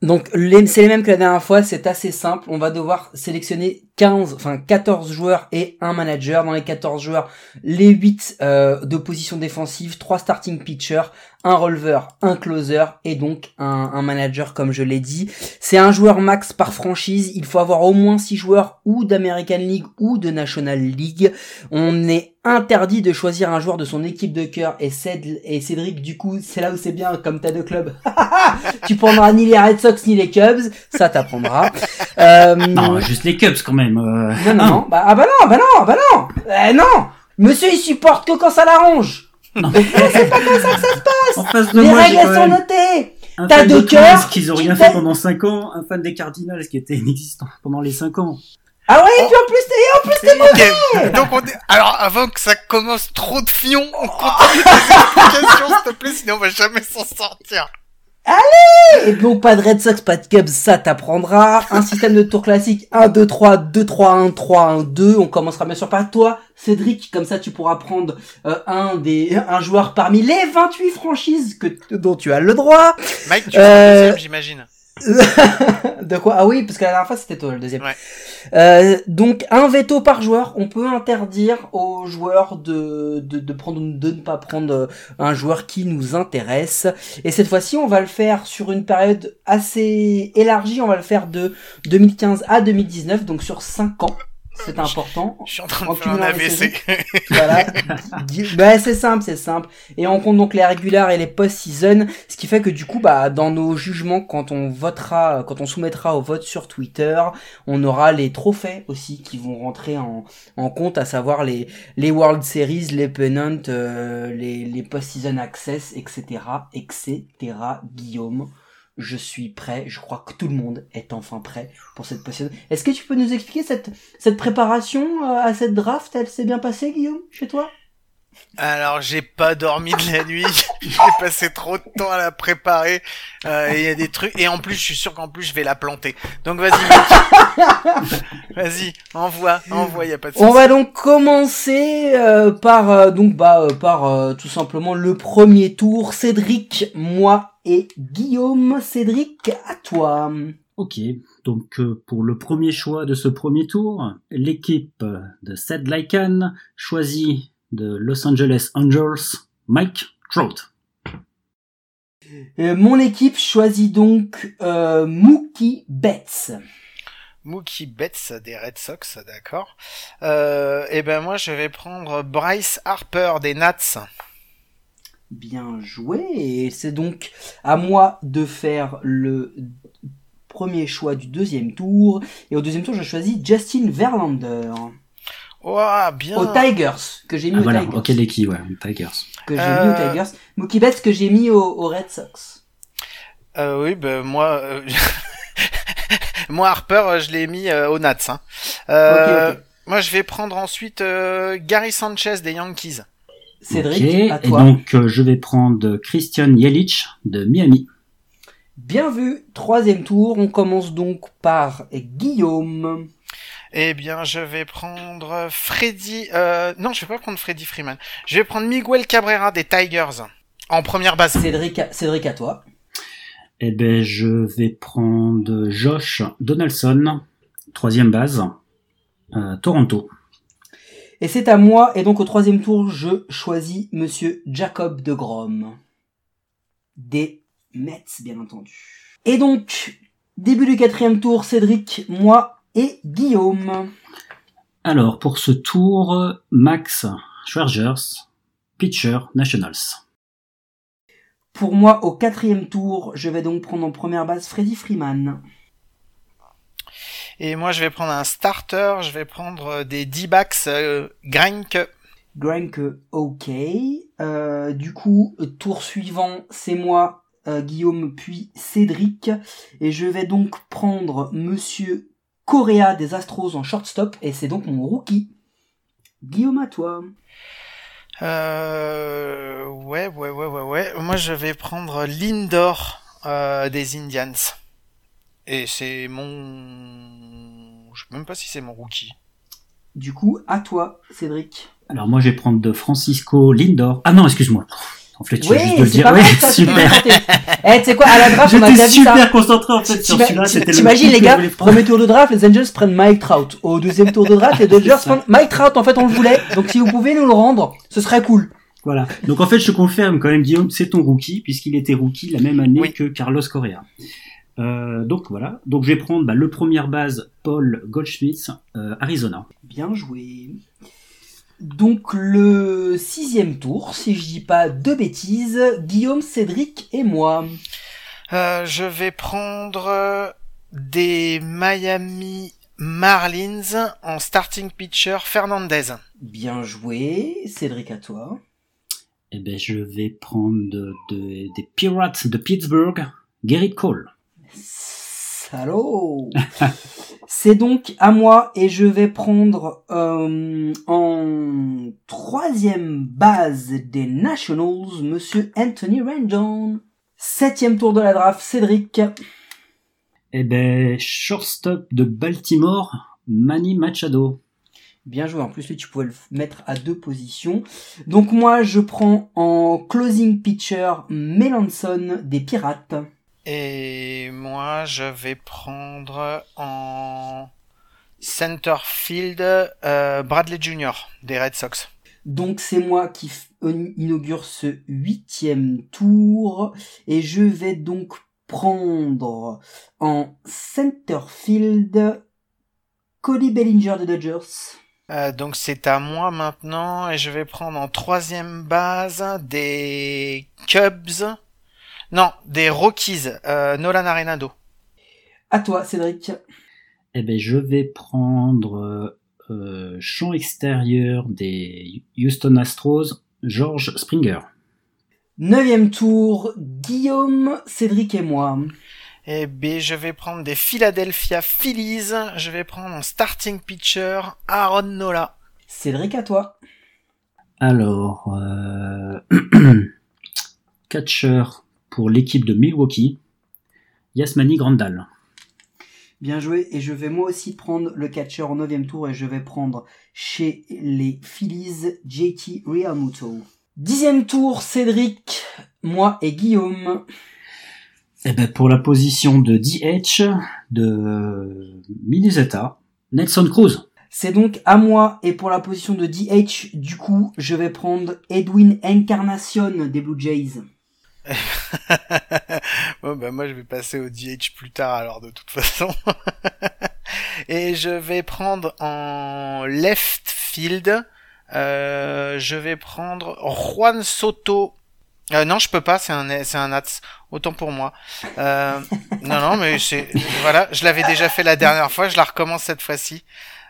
Donc c'est les mêmes que la dernière fois, c'est assez simple. On va devoir sélectionner 15, enfin 14 joueurs et un manager. Dans les 14 joueurs, les 8 euh, de position défensive, 3 starting pitchers, un releveur, un closer et donc un, un manager comme je l'ai dit. C'est un joueur max par franchise. Il faut avoir au moins 6 joueurs ou d'American League ou de National League. On est interdit de choisir un joueur de son équipe de cœur et, Céd- et Cédric du coup c'est là où c'est bien comme t'as deux clubs tu prendras ni les Red Sox ni les Cubs ça t'apprendra euh, Non, juste les Cubs quand même. euh. non, non, non. Bah, ah bah non, bah non, bah non. Eh non. Monsieur, il supporte que quand ça l'arrange. Non. C'est pas comme ça que ça se passe. En face de Les moi, règles sont notées. t'as deux cœurs, qu'ils ont rien fait pendant 5 ans, un fan des Cardinals qui était inexistant pendant les 5 ans. Ah ouais, et puis en plus, t'es, et en plus, t'es Ok. Donc on est... Alors avant que ça commence trop de fion, on continue tes explications s'il te plaît, sinon on va jamais s'en sortir. Et donc, pas de Red Sox, pas de Cubs, ça t'apprendra. Un système de tour classique, 1, 2, 3, 2, 3, 1, 3, 1, 2. On commencera bien sûr par toi, Cédric. Comme ça, tu pourras prendre euh, un des, un joueur parmi les 28 franchises que, dont tu as le droit. Mike, tu Euh, fais le deuxième, j'imagine. de quoi? Ah oui, parce que la dernière fois c'était toi le deuxième. Ouais. Euh, donc un veto par joueur. On peut interdire aux joueurs de de, de prendre ou de ne pas prendre euh, un joueur qui nous intéresse. Et cette fois-ci, on va le faire sur une période assez élargie. On va le faire de 2015 à 2019, donc sur 5 ans. C'est important. Je suis en train en de faire un AVC. Voilà. Bah, c'est simple, c'est simple. Et on compte donc les régulaires et les post-season, ce qui fait que du coup, bah, dans nos jugements, quand on votera, quand on soumettra au vote sur Twitter, on aura les trophées aussi qui vont rentrer en, en compte, à savoir les, les World Series, les pennants, euh, les, les post-season access, etc., etc. Guillaume. Je suis prêt, je crois que tout le monde est enfin prêt pour cette post-season. Est-ce que tu peux nous expliquer cette, cette préparation euh, à cette draft, elle s'est bien passée, Guillaume, chez toi? Alors j'ai pas dormi de la nuit, j'ai passé trop de temps à la préparer. Euh, et Il y a des trucs et en plus je suis sûr qu'en plus je vais la planter. Donc vas-y, vas-y, envoie, envoie, y a pas de On souci. va donc commencer euh, par euh, donc bah euh, par euh, tout simplement le premier tour. Cédric, moi et Guillaume. Cédric, à toi. Ok, donc euh, pour le premier choix de ce premier tour, l'équipe de Seth Lycan choisit de Los Angeles Angels Mike Trout. Euh, mon équipe choisit donc euh, Mookie Betts. Mookie Betts des Red Sox, d'accord. Euh, et ben moi je vais prendre Bryce Harper des Nats. Bien joué. Et c'est donc à moi de faire le premier choix du deuxième tour. Et au deuxième tour, je choisis Justin Verlander. Bien. Aux Tigers, que j'ai mis Ah aux voilà, Tigers. ok l'équipe, ouais, Tigers. que j'ai Euh, mis aux Tigers. Mookie Betts que j'ai mis aux, aux Red Sox. Euh, oui, ben moi, euh, moi Harper, euh, je l'ai mis euh, aux Nats. Hein. Euh. Moi, je vais prendre ensuite euh, Gary Sanchez des Yankees. Cédric, à Et toi. donc euh, je vais prendre Christian Yelich de Miami. Bien vu, troisième tour. On commence donc par Guillaume. Eh bien, je vais prendre Freddy. Euh, non, je vais pas prendre Freddy Freeman. Je vais prendre Miguel Cabrera des Tigers en première base. Cédric, à- Cédric à toi. Eh ben je vais prendre Josh Donaldson, troisième base, euh, Toronto. Et c'est à moi. Et donc au troisième tour, je choisis Monsieur Jacob de Grom. Des Mets, bien entendu. Et donc, début du quatrième tour, Cédric, moi et Guillaume. Alors pour ce tour, Max Schwergers, pitcher Nationals. Pour moi, au quatrième tour, je vais donc prendre en première base Freddy Freeman. Et moi, je vais prendre un starter. Je vais prendre euh, des D-backs euh, Grank. Grank, ok. Euh, du coup, tour suivant, c'est moi, euh, Guillaume, puis Cédric. Et je vais donc prendre Monsieur Correa des Astros en shortstop. Et c'est donc mon rookie. Guillaume, à toi. Euh, ouais, ouais, ouais, ouais, ouais. Moi, je vais prendre Lindor euh, des Indians. Et c'est mon... Je sais même pas si c'est mon rookie. Du coup, à toi, Cédric. Alors moi je vais prendre de Francisco Lindor. Ah non, excuse-moi. En fait, tu viens juste de Oui, dire. pas mal super. Eh, tu sais quoi, à la draft, on a déjà vu ça. super concentré en fait sur celui-là. C'était le T'imagines les gars, premier tour de draft, les Angels prennent Mike Trout. Au deuxième tour de draft, les Dodgers prennent Mike Trout. En fait, on le voulait. Donc si vous pouvez nous le rendre, ce serait cool. Voilà. Donc en fait, je confirme quand même, Guillaume, c'est ton rookie, puisqu'il était rookie la même année Oui. que Carlos Correa. Euh, donc voilà. Donc je vais prendre bah, le première base, Paul Goldschmidt, euh, Arizona. Bien joué. Donc le sixième tour, si je dis pas de bêtises, Guillaume, Cédric et moi. Euh, je vais prendre euh, des Miami Marlins en starting pitcher Fernandez. Bien joué, Cédric à toi. Eh ben, je vais prendre de- de- des Pirates de Pittsburgh, Gerrit Cole. Salaud C'est donc à moi et je vais prendre euh, en troisième base des Nationals, Monsieur Anthony Rendon. Septième tour de la draft, Cédric. Eh ben, shortstop de Baltimore, Manny Machado. Bien joué, en plus lui tu pouvais le mettre à deux positions. Donc moi je prends en closing pitcher Melanson des Pirates. Et moi, je vais prendre en center field euh, Bradley Jr. des Red Sox. Donc c'est moi qui inaugure ce huitième tour et je vais donc prendre en center field Cody Bellinger des Dodgers. Euh, donc c'est à moi maintenant et je vais prendre en troisième base des Cubs. Non, des Rockies, euh, Nolan Arenado. À toi Cédric. Eh ben, je vais prendre euh, euh, champ extérieur des Houston Astros, George Springer. Neuvième tour, Guillaume, Cédric et moi. Et B, je vais prendre des Philadelphia Phillies. Je vais prendre en starting pitcher Aaron Nola. Cédric à toi. Alors, euh, catcher pour l'équipe de Milwaukee, Yasmani Grandal. Bien joué et je vais moi aussi prendre le catcher au neuvième tour et je vais prendre chez les Phillies JT Realmuto. Dixième tour, Cédric, moi et Guillaume. Eh ben, pour la position de DH de Minnesota, Nelson Cruz. C'est donc à moi et pour la position de DH, du coup, je vais prendre Edwin Encarnacion des Blue Jays. bon, bah, moi, je vais passer au DH plus tard, alors, de toute façon. Et je vais prendre en left field, euh, je vais prendre Juan Soto. Euh, non, je peux pas, c'est un, c'est un Nats. Autant pour moi. Euh, non, non, mais c'est, voilà, je l'avais déjà fait la dernière fois, je la recommence cette fois-ci.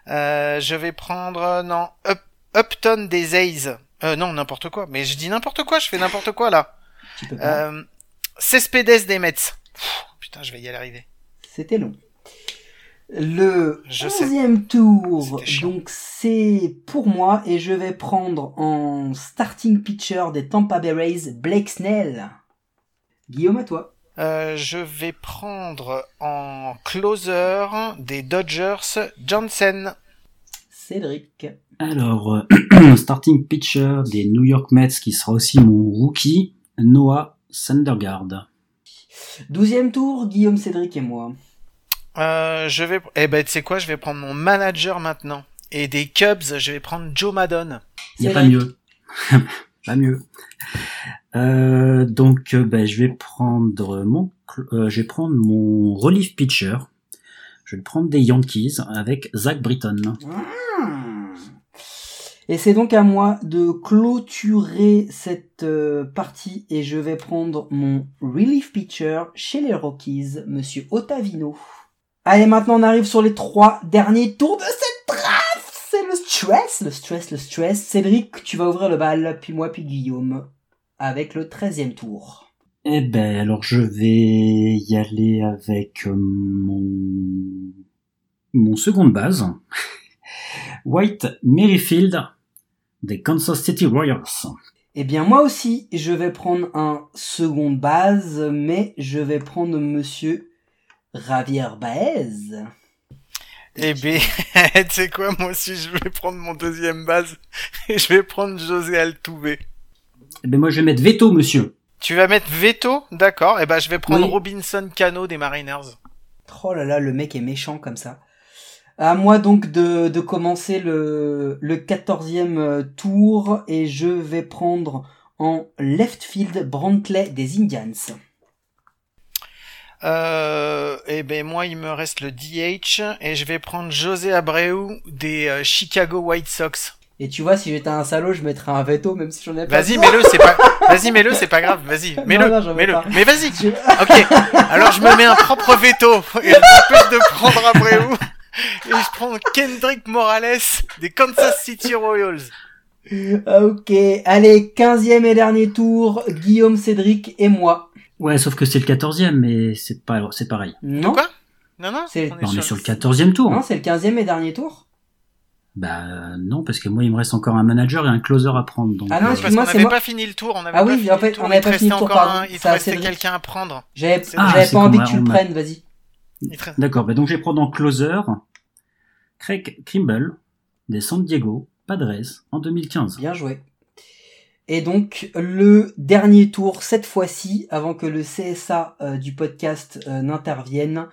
Euh, je vais prendre, non, Up- Upton des A's. Euh, non, n'importe quoi. Mais je dis n'importe quoi, je fais n'importe quoi, là. Euh, Cespedes des Mets. Pff, putain, je vais y arriver. C'était long. Le Je sais. onzième tour, donc c'est pour moi et je vais prendre en starting pitcher des Tampa Bay Rays Blake Snell. Guillaume à toi. Euh, je vais prendre en closer des Dodgers Johnson. Cédric. Alors, starting pitcher des New York Mets, qui sera aussi mon rookie, Noah Syndergaard. Douzième tour, Guillaume, Cédric et moi. Euh, je vais, eh ben, tu sais quoi, je vais prendre mon manager maintenant. Et des Cubs, je vais prendre Joe Madden. Il n'y a pas mieux. pas mieux. Euh, donc, euh, ben, je vais prendre mon, euh, je vais prendre mon relief pitcher. Je vais prendre des Yankees avec Zach Britton. Hmm. Et c'est donc à moi de clôturer cette euh, partie et je vais prendre mon relief pitcher chez les Rockies, Monsieur Ottavino. Allez, maintenant on arrive sur les trois derniers tours de cette draft. C'est le stress, le stress, le stress. Cédric, tu vas ouvrir le bal, puis moi, puis Guillaume, avec le treizième tour. Eh ben, alors je vais y aller avec euh, mon, mon seconde base. White Merrifield des Kansas City Royals. Eh bien, moi aussi, je vais prendre un second base, mais je vais prendre Monsieur Javier Baez. Eh ben, tu sais quoi, moi aussi, je vais prendre mon deuxième base. Et je vais prendre José Altuve. Eh ben moi, je vais mettre veto, monsieur. Tu vas mettre veto, d'accord. Et ben je vais prendre Oui. Robinson Cano des Mariners. Oh là là, le mec est méchant comme ça. À moi donc de, de commencer le, le 14e euh, tour et je vais prendre en left field Brantley des Indians. Euh, et ben moi il me reste le DH et je vais prendre José Abreu des euh, Chicago White Sox. Et tu vois, si j'étais un salaud, je mettrais un veto même si j'en ai pas. Vas-y, mets-le, c'est pas. Vas-y, mets-le, c'est pas grave. Vas-y, mets-le, mets-le. Mais vas-y. Je- Ok. Alors je me mets un propre veto et je m'empêche de prendre Abreu et je prends Kendrick Morales des Kansas City Royals. Ok, allez, 15e et dernier tour, Guillaume, Cédric et moi. Ouais, sauf que c'est le 14e, mais c'est pas, c'est pareil. Non, Quoi? Non, non. C'est- on est sur le 14e tour. non c'est le 15e et dernier tour. Bah non, parce que moi, il me reste encore un manager et un closer à prendre. Donc, Ah non, euh, Parce excuse-moi, qu'on c'est n'avait moi. pas fini le tour, on avait Ah oui, fini en fait, le tour, on avait pas fini le tour, encore pardon. un, il te Ça, restait Cédric. quelqu'un à prendre. J'avais Ah, pas envie que tu le prennes, vas-y. D'accord, bah donc je vais prendre en closer Craig Kimble des San Diego Padres en 2015. Bien joué. Et donc, le dernier tour, cette fois-ci, avant que le CSA euh, du podcast euh, n'intervienne,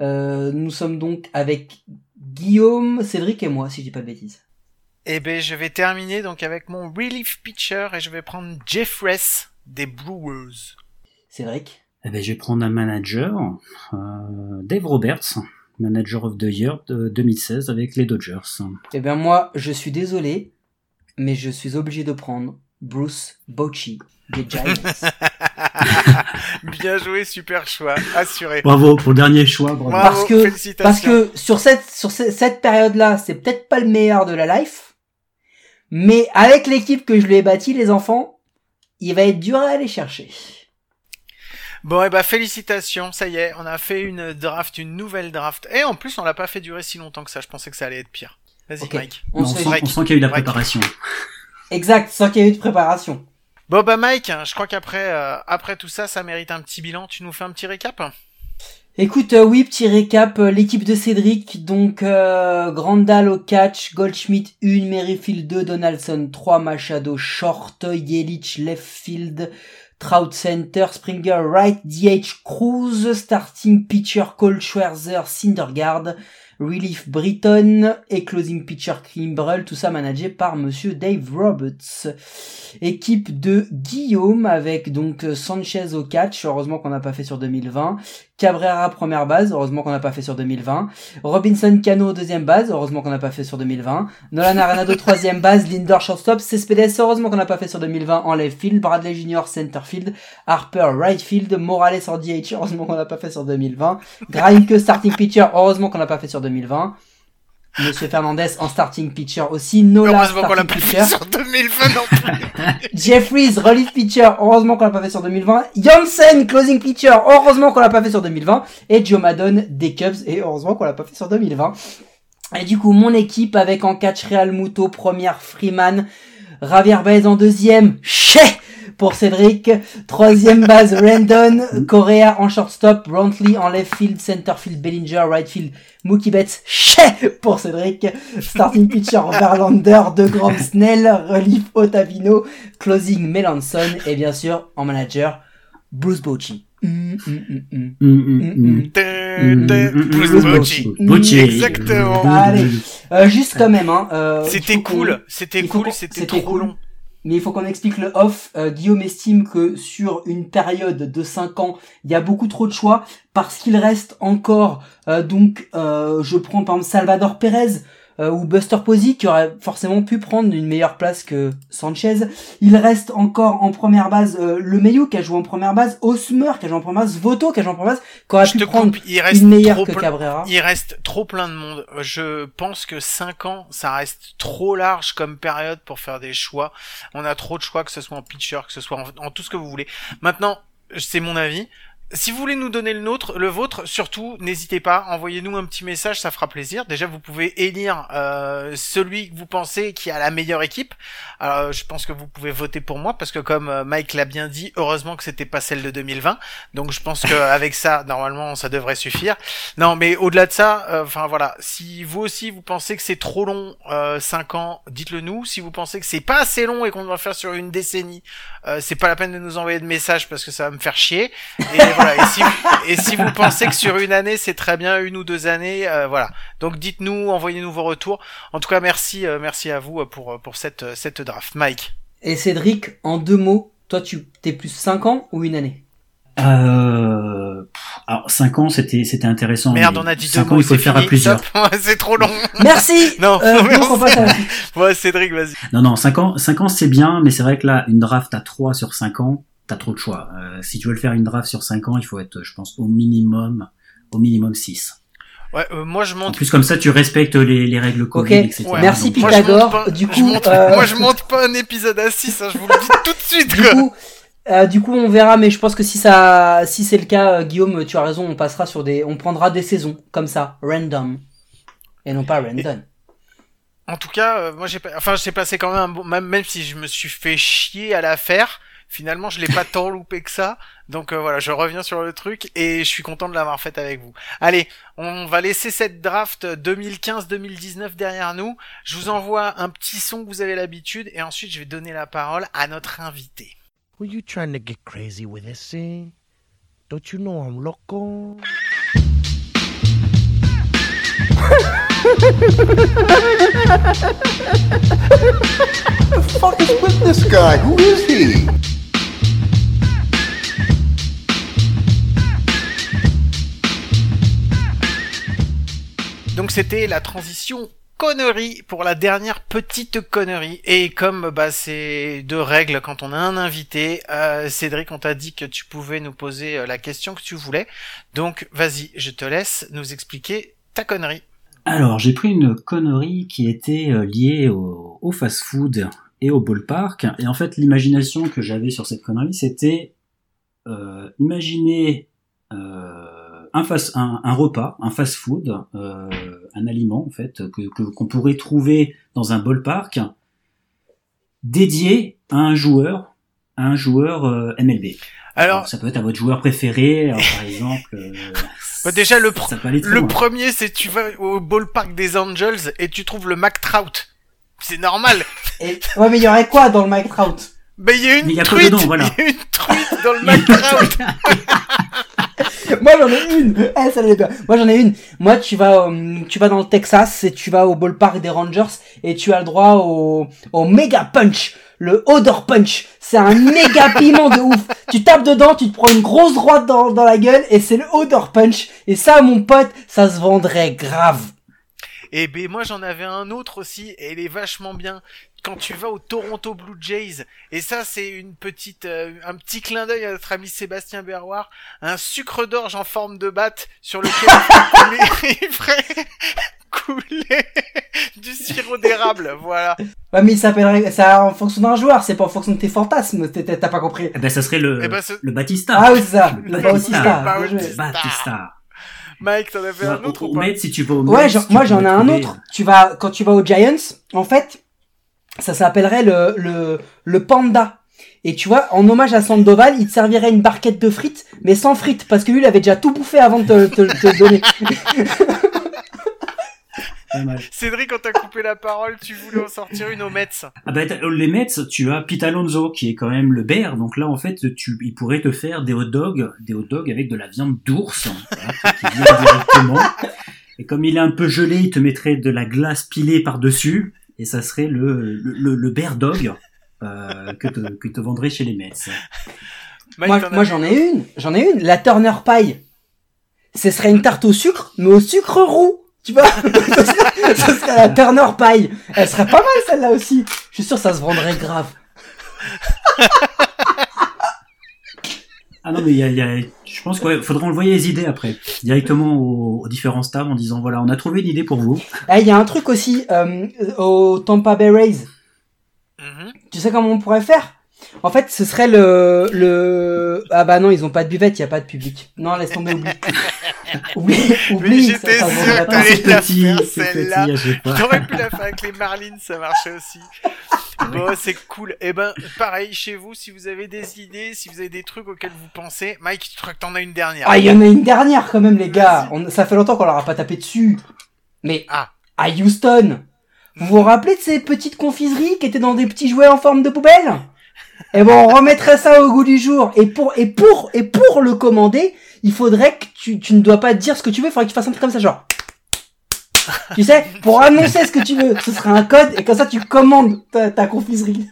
euh, nous sommes donc avec Guillaume, Cédric et moi, si je dis pas de bêtises. Eh ben, je vais terminer donc avec mon relief pitcher et je vais prendre Jeffress des Brewers. Cédric Eh ben, je vais prendre un manager, euh, Dave Roberts, manager of the year de 2016 avec les Dodgers. Eh bien moi, je suis désolé, mais je suis obligé de prendre Bruce Bochy des Giants. Bien joué, super choix, assuré. Bravo pour le dernier choix. Bravo. Bravo, parce que félicitations. parce que sur cette sur ce- cette période-là, c'est peut-être pas le meilleur de la life, mais avec l'équipe que je lui ai bâtie, les enfants, il va être dur à aller chercher. Bon, et bah, félicitations, ça y est, on a fait une draft, une nouvelle draft. Et en plus, on l'a pas fait durer si longtemps que ça, je pensais que ça allait être pire. Vas-y. Mike. On on, se sent, on qu'il y a eu de la préparation. Exact, sans qu'il y ait eu de préparation. Bon, bah, Mike, je crois qu'après, euh, après tout ça, ça mérite un petit bilan. Tu nous fais un petit récap? Écoute, euh, oui, petit récap, euh, l'équipe de Cédric, donc euh, Grandal au catch, Goldschmidt 1, Merrifield 2, Donaldson 3, Machado short, Yelich left field, Trout center, Springer right, DH Cruz, starting pitcher Cole Schwerzer, Syndergaard, relief Britton et closing pitcher Kimbrell, tout ça managé par monsieur Dave Roberts. Équipe de Guillaume avec donc euh, Sanchez au catch, heureusement qu'on n'a pas fait sur 2020. Cabrera première base, heureusement qu'on n'a pas fait sur 2020. Robinson Cano deuxième base, heureusement qu'on n'a pas fait sur 2020. Nolan Arenado troisième base, Lindor shortstop, Cespedes heureusement qu'on n'a pas fait sur 2020 en left field, Bradley Jr. center field, Harper right field, Morales en DH, heureusement qu'on n'a pas fait sur 2020. Greinke starting pitcher, heureusement qu'on n'a pas fait sur 2020. Monsieur Fernandez en starting pitcher aussi, Nola Heureusement qu'on l'a pas fait sur 2020 non plus. Jeffries, relief pitcher, heureusement qu'on l'a pas fait sur 2020. Janssen, closing pitcher, heureusement qu'on l'a pas fait sur 2020. Et Joe Maddon, des Cubs, et heureusement qu'on l'a pas fait sur 2020. Et du coup, mon équipe avec en catch Real Muto, première Freeman, Javier Baez en deuxième, Che pour Cédric, troisième base Randon, Correa en shortstop, Brantley en left field, center field Bellinger, right field Mookie Betts, pour Cédric, starting pitcher Verlander, De Grom Snell, relief Otavino, closing Melanson et bien sûr en manager Bruce Bochy. Exactement. Allez. Euh, juste quand même, hein. euh, C'était cool, c'était cool, c'était c'était trop cool. long. Mais il faut qu'on explique le off. Euh, Guillaume estime que sur une période de 5 ans, il y a beaucoup trop de choix parce qu'il reste encore euh, donc euh, je prends par exemple Salvador Perez euh, ou Buster Posey qui aurait forcément pu prendre une meilleure place que Sanchez. Il reste encore en première base euh, le Mayu qui a joué en première base, Osmer qui a joué en première base, Voto qui a joué en première base, qui aurait Je pu te prendre coupe, il reste une meilleure trop que Cabrera. Il reste trop plein de monde. Je pense que 5 ans, ça reste trop large comme période pour faire des choix. On a trop de choix, que ce soit en pitcher, que ce soit en, en tout ce que vous voulez. Maintenant, c'est mon avis. Si vous voulez nous donner le nôtre, le vôtre, surtout, n'hésitez pas, envoyez-nous un petit message, ça fera plaisir. Déjà, vous pouvez élire euh, celui que vous pensez qui a la meilleure équipe. Alors, je pense que vous pouvez voter pour moi parce que comme euh, Mike l'a bien dit, heureusement que c'était pas celle de 2020. Donc, je pense qu'avec ça, normalement, ça devrait suffire. Non, mais au-delà de ça, euh, enfin voilà, si vous aussi vous pensez que c'est trop long, euh, 5 ans, dites-le nous. Si vous pensez que c'est pas assez long et qu'on doit faire sur une décennie, euh, c'est pas la peine de nous envoyer de messages parce que ça va me faire chier. Et voilà. Et si, et si vous pensez que sur une année c'est très bien, une ou deux années, euh, voilà. Donc dites-nous, envoyez-nous vos retours. En tout cas, merci, euh, merci à vous euh, pour pour cette euh, cette draft, Mike. Et Cédric, en deux mots, toi tu t'es plus 5 ans ou une année? Euh, alors 5 ans c'était c'était intéressant. Merde, on a dit deux cinq mots. ans il faut faire à fini. plusieurs. Stop. c'est trop long. Merci Non, euh, merci. donc on passe à la suite. Ouais, Cédric, vas-y. Non non 5 ans 5 ans c'est bien mais c'est vrai que là une draft à 3 sur 5 ans t'as trop de choix. Euh, si tu veux le faire une draft sur 5 ans il faut être je pense au minimum au minimum 6. Ouais, euh, moi je En monte. plus comme ça tu respectes les, les règles Covid Ok, etc. Ouais. Merci Donc, Moi, je monte Pythagore. pas- Du je coup, monte- euh, moi je monte pas un épisode à 6, je vous le dis tout de suite. Du quoi. coup, euh, du coup, on verra, mais je pense que si ça, si c'est le cas, euh, Guillaume, tu as raison, on passera sur des, on prendra des saisons comme ça, random, et non pas random. En tout cas, euh, moi j'ai pas... enfin j'ai passé quand même un bon même même si je me suis fait chier à la faire, finalement je l'ai pas tant loupé que ça. Donc euh, voilà, je reviens sur le truc et je suis content de l'avoir faite avec vous. Allez, on va laisser cette draft 2015-2019 derrière nous. Je vous envoie un petit son que vous avez l'habitude et ensuite je vais donner la parole à notre invité. Were you trying to get crazy with this thing? Don't you know I'm loco? fuck is with this guy? Who is he? Donc c'était la transition connerie pour la dernière petite connerie. Et comme bah c'est de règles quand on a un invité, euh, Cédric, on t'a dit que tu pouvais nous poser euh, la question que tu voulais. Donc vas-y, je te laisse nous expliquer ta connerie. Alors, j'ai pris une connerie qui était euh, liée au, fast-food et au ballpark. Et en fait, l'imagination que j'avais sur cette connerie, c'était euh, imaginer euh, un, fast, un, un repas, un fast-food, un aliment en fait que que- qu'on pourrait trouver dans un ballpark dédié à un joueur, à un joueur euh, MLB. Alors, ça peut être à votre joueur préféré, alors, par exemple. euh, Bah, déjà, le pr- ça peut aller très le premier, c'est tu vas au ballpark des Angels et tu trouves le Mac Trout. C'est normal. Et, ouais, mais il y aurait quoi dans le Mike Trout? Mais il y a une y a truite. dedans, voilà. Il y a une truite dans le Mac Trout. Moi j'en ai une. Eh, ça bien. Moi j'en ai une. Moi tu vas, euh, tu vas dans le Texas et tu vas au ballpark des Rangers et tu as le droit au, au méga punch, le odor punch. C'est un méga piment de ouf. Tu tapes dedans, tu te prends une grosse droite dans, dans la gueule et c'est le odor punch. Et ça, mon pote, ça se vendrait grave. Et ben moi j'en avais un autre aussi et il est vachement bien quand tu vas au Toronto Blue Jays et ça c'est une petite euh, un petit clin d'œil à notre ami Sébastien Berroir un sucre d'orge en forme de batte sur lequel il ferait couler, du sirop d'érable voilà Ouais, mais il s'appellerait, ça en fonction d'un joueur, c'est pas en fonction de tes fantasmes. T'as pas compris. Eh ben, ça serait le, Eh ben, ce- le Batista. Ah oui, c'est ça. Le. Bautista. Batista. Mike t'en avais un Ouais, autre au- ou pas? Mets, si tu vas au Ouais, moi j'en ai un autre. Tu vas quand tu vas aux Giants, en fait, ça s'appellerait le le le panda. Et tu vois, en hommage à Sandoval, il te servirait une barquette de frites, mais sans frites, parce que lui, il avait déjà tout bouffé avant de te, te, donner. Cédric quand t'as coupé la parole tu voulais en sortir une au Mets Ah ben, t'as- les Mets, tu as Pete Alonso, qui est quand même le bear. Donc là, en fait, tu, il pourrait te faire des hot dogs, des hot dogs avec de la viande d'ours, voilà, qui vient directement. Et comme il est un peu gelé, il te mettrait de la glace pilée par-dessus. Et ça serait le, le, le, le bear dog euh, que, te, que te vendrait chez les Mets. Mike, moi, j'en ai une, j'en ai une. La Turner Pie. Ce serait une tarte au sucre, mais au sucre roux. Tu vois Ce serait, ce serait la Turner Pie. Elle serait pas mal celle-là aussi. Je suis sûr que ça se vendrait grave. Ah non, mais il y a, il y a- je pense qu'il faudra envoyer les idées après, directement aux, aux différents staffs en disant voilà, on a trouvé une idée pour vous. Ah, il y a un truc aussi euh, au Tampa Bay Rays. Mhm. Tu sais comment on pourrait faire? En fait, ce serait le, le, ah bah non, ils ont pas de buvette, il y a pas de public. Non, laisse tomber, oublie. oublie, oublie. j'étais sûr que la petit, faire, celle-là. J'aurais pu la faire avec les Marlins, ça marchait aussi. Bon, c'est cool. Et ben, pareil chez vous, si vous avez des idées, si vous avez des trucs auxquels vous pensez, Mike, je crois que t'en as une dernière. Ah, il y en a une dernière quand même, les gars. On- ça fait longtemps qu'on leur a pas tapé dessus. Mais Ah. à Houston, vous vous rappelez de ces petites confiseries qui étaient dans des petits jouets en forme de poubelle? Eh ben, on remettrait ça au goût du jour. Et pour et pour et pour le commander, il faudrait que tu, tu ne dois pas dire ce que tu veux. Il faudrait que tu fasses un truc comme ça, genre. Tu sais, pour annoncer ce que tu veux, ce sera un code et comme ça tu commandes ta, ta confiserie.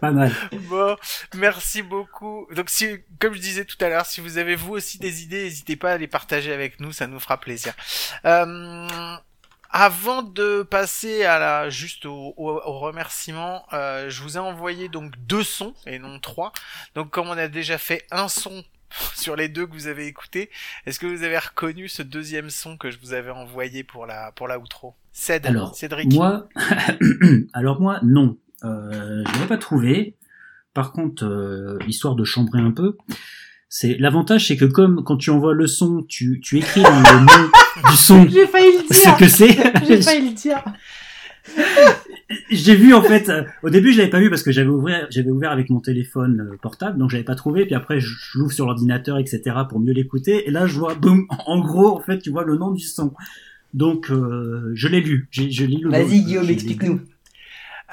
Pas mal. Bon, merci beaucoup. Donc, si, comme je disais tout à l'heure, si vous avez vous aussi des idées, n'hésitez pas à les partager avec nous, ça nous fera plaisir. Euh, avant de passer à la juste au, au, au remerciement, euh, je vous ai envoyé donc deux sons et non trois. Donc, comme on a déjà fait un son sur les deux que vous avez écoutés, est-ce que vous avez reconnu ce deuxième son que je vous avais envoyé pour la pour la outro? Ced, Alors, Cédric. moi, alors moi, non. Euh, je l'ai pas trouvé. Par contre, euh, histoire de chambrer un peu, c'est l'avantage, c'est que comme quand tu envoies le son, tu, tu écris dans le nom du son J'ai failli le ce que c'est. J'ai failli le dire. J'ai vu en fait. euh, au début, je l'avais pas vu parce que j'avais ouvert, j'avais ouvert avec mon téléphone euh, portable, donc j'avais pas trouvé. Puis après, je, je l'ouvre sur l'ordinateur, etc. pour mieux l'écouter. Et là, je vois, boum, en gros, en fait, tu vois le nom du son. Donc, euh, je l'ai lu. J'ai- Je lis le. nom. Vas-y Je Guillaume, l'ai explique-nous.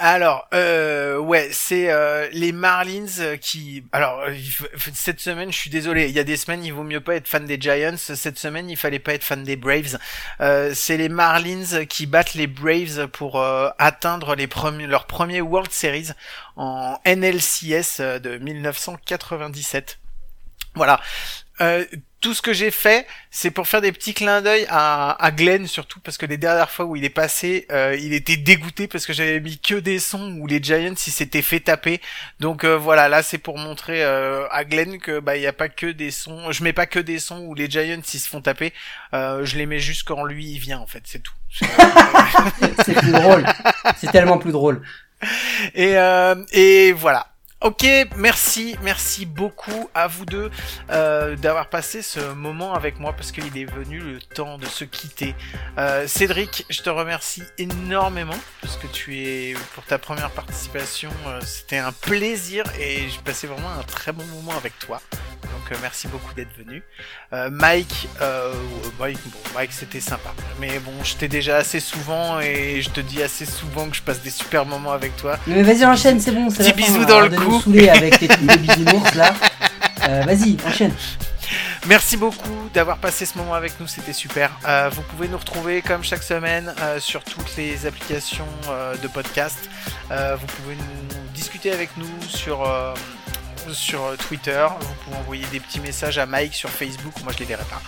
Alors, euh, ouais, c'est euh, les Marlins euh, qui. Alors, euh, cette semaine, je suis désolé. Il y a des semaines, il vaut mieux pas être fan des Giants. Cette semaine, il fallait pas être fan des Braves. C'est les Marlins qui battent les Braves pour atteindre les premiers, leur premier World Series en NLCS de 1997. Voilà. Tout ce que j'ai fait, c'est pour faire des petits clins d'œil à, à Glenn surtout parce que les dernières fois où il est passé, euh, il était dégoûté parce que j'avais mis que des sons où les Giants ils s'étaient fait taper. Donc euh, voilà, là c'est pour montrer euh, à Glenn que bah il y a pas que des sons, je mets pas que des sons où les Giants ils se font taper. Euh, je les mets juste quand lui il vient en fait, c'est tout. C'est plus drôle. C'est tellement plus drôle. Et, euh, et voilà. Ok, merci, merci beaucoup à vous deux euh, d'avoir passé ce moment avec moi parce qu'il est venu le temps de se quitter. Euh, Cédric, je te remercie énormément parce que tu es pour ta première participation, euh, c'était un plaisir et j'ai passé vraiment un très bon moment avec toi. Donc euh, merci beaucoup d'être venu. Euh, Mike, euh, Mike, bon, Mike c'était sympa, mais bon, je t'ai déjà assez souvent et je te dis assez souvent que je passe des super moments avec toi. Mais vas-y, enchaîne, c'est bon. Petit bisou dans le saouler avec tes trucs de bisounours là. Euh, vas-y, enchaîne. Merci beaucoup d'avoir passé ce moment avec nous, c'était super. Euh, vous pouvez nous retrouver comme chaque semaine euh, sur toutes les applications de podcast. Vous pouvez nous discuter avec nous sur sur Twitter. Vous pouvez envoyer des petits messages à Mike sur Facebook. Moi, je les verrai pas.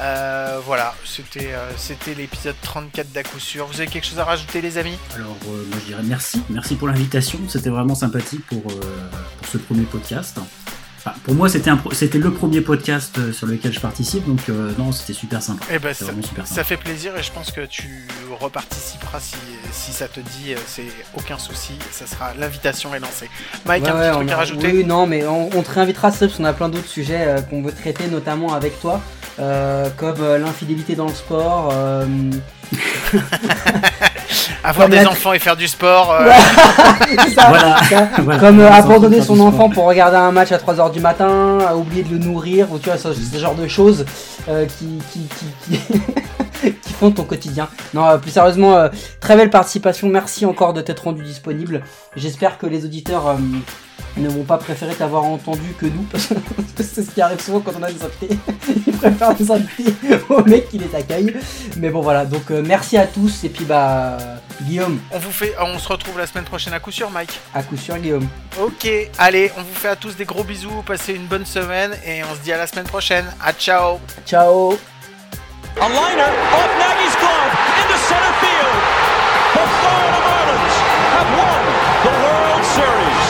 Euh, voilà, c'était euh, l'épisode 34 d'à sûr. Vous avez quelque chose à rajouter, les amis? Alors, euh, moi, je dirais merci. Merci pour l'invitation. C'était vraiment sympathique pour, euh, pour ce premier podcast. Enfin, pour moi, c'était un pro- c'était le premier podcast euh, sur lequel je participe, donc euh, non, c'était super sympa. Eh ben, ça, fait plaisir et je pense que tu reparticiperas si, si ça te dit, euh, c'est aucun souci, ça sera l'invitation est lancée. Mike, Ouais, un ouais, petit truc on à rajouter? Oui, non, mais on, on te réinvitera ça parce qu'on a plein d'autres sujets euh, qu'on veut traiter, notamment avec toi, euh, comme euh, l'infidélité dans le sport. Avoir comme des la- enfants et faire du sport. euh, c'est ça, Voilà. ça. Voilà. Comme euh, abandonner son enfant pour regarder un match à 3h du matin, à oublier de le nourrir, ou tu vois, ce, ce genre de choses euh, qui, qui, qui, qui, qui font ton quotidien. Non, euh, plus sérieusement, euh, très belle participation, merci encore de t'être rendu disponible. J'espère que les auditeurs euh, ne vont pas préférer t'avoir entendu que nous, parce que c'est ce qui arrive souvent quand on a des invités. Ils préfèrent des invités aux mecs qui les accueillent. Mais bon voilà, donc euh, merci à tous, et puis bah Guillaume, on vous fait, on se retrouve la semaine prochaine à coup sûr, Mike. à coup sûr Guillaume. Ok, allez, on vous fait à tous des gros bisous, passez une bonne semaine et on se dit à la semaine prochaine. À ciao. Ciao A liner off Nagy's glove into center field. The Florida Marlins have won the World Series.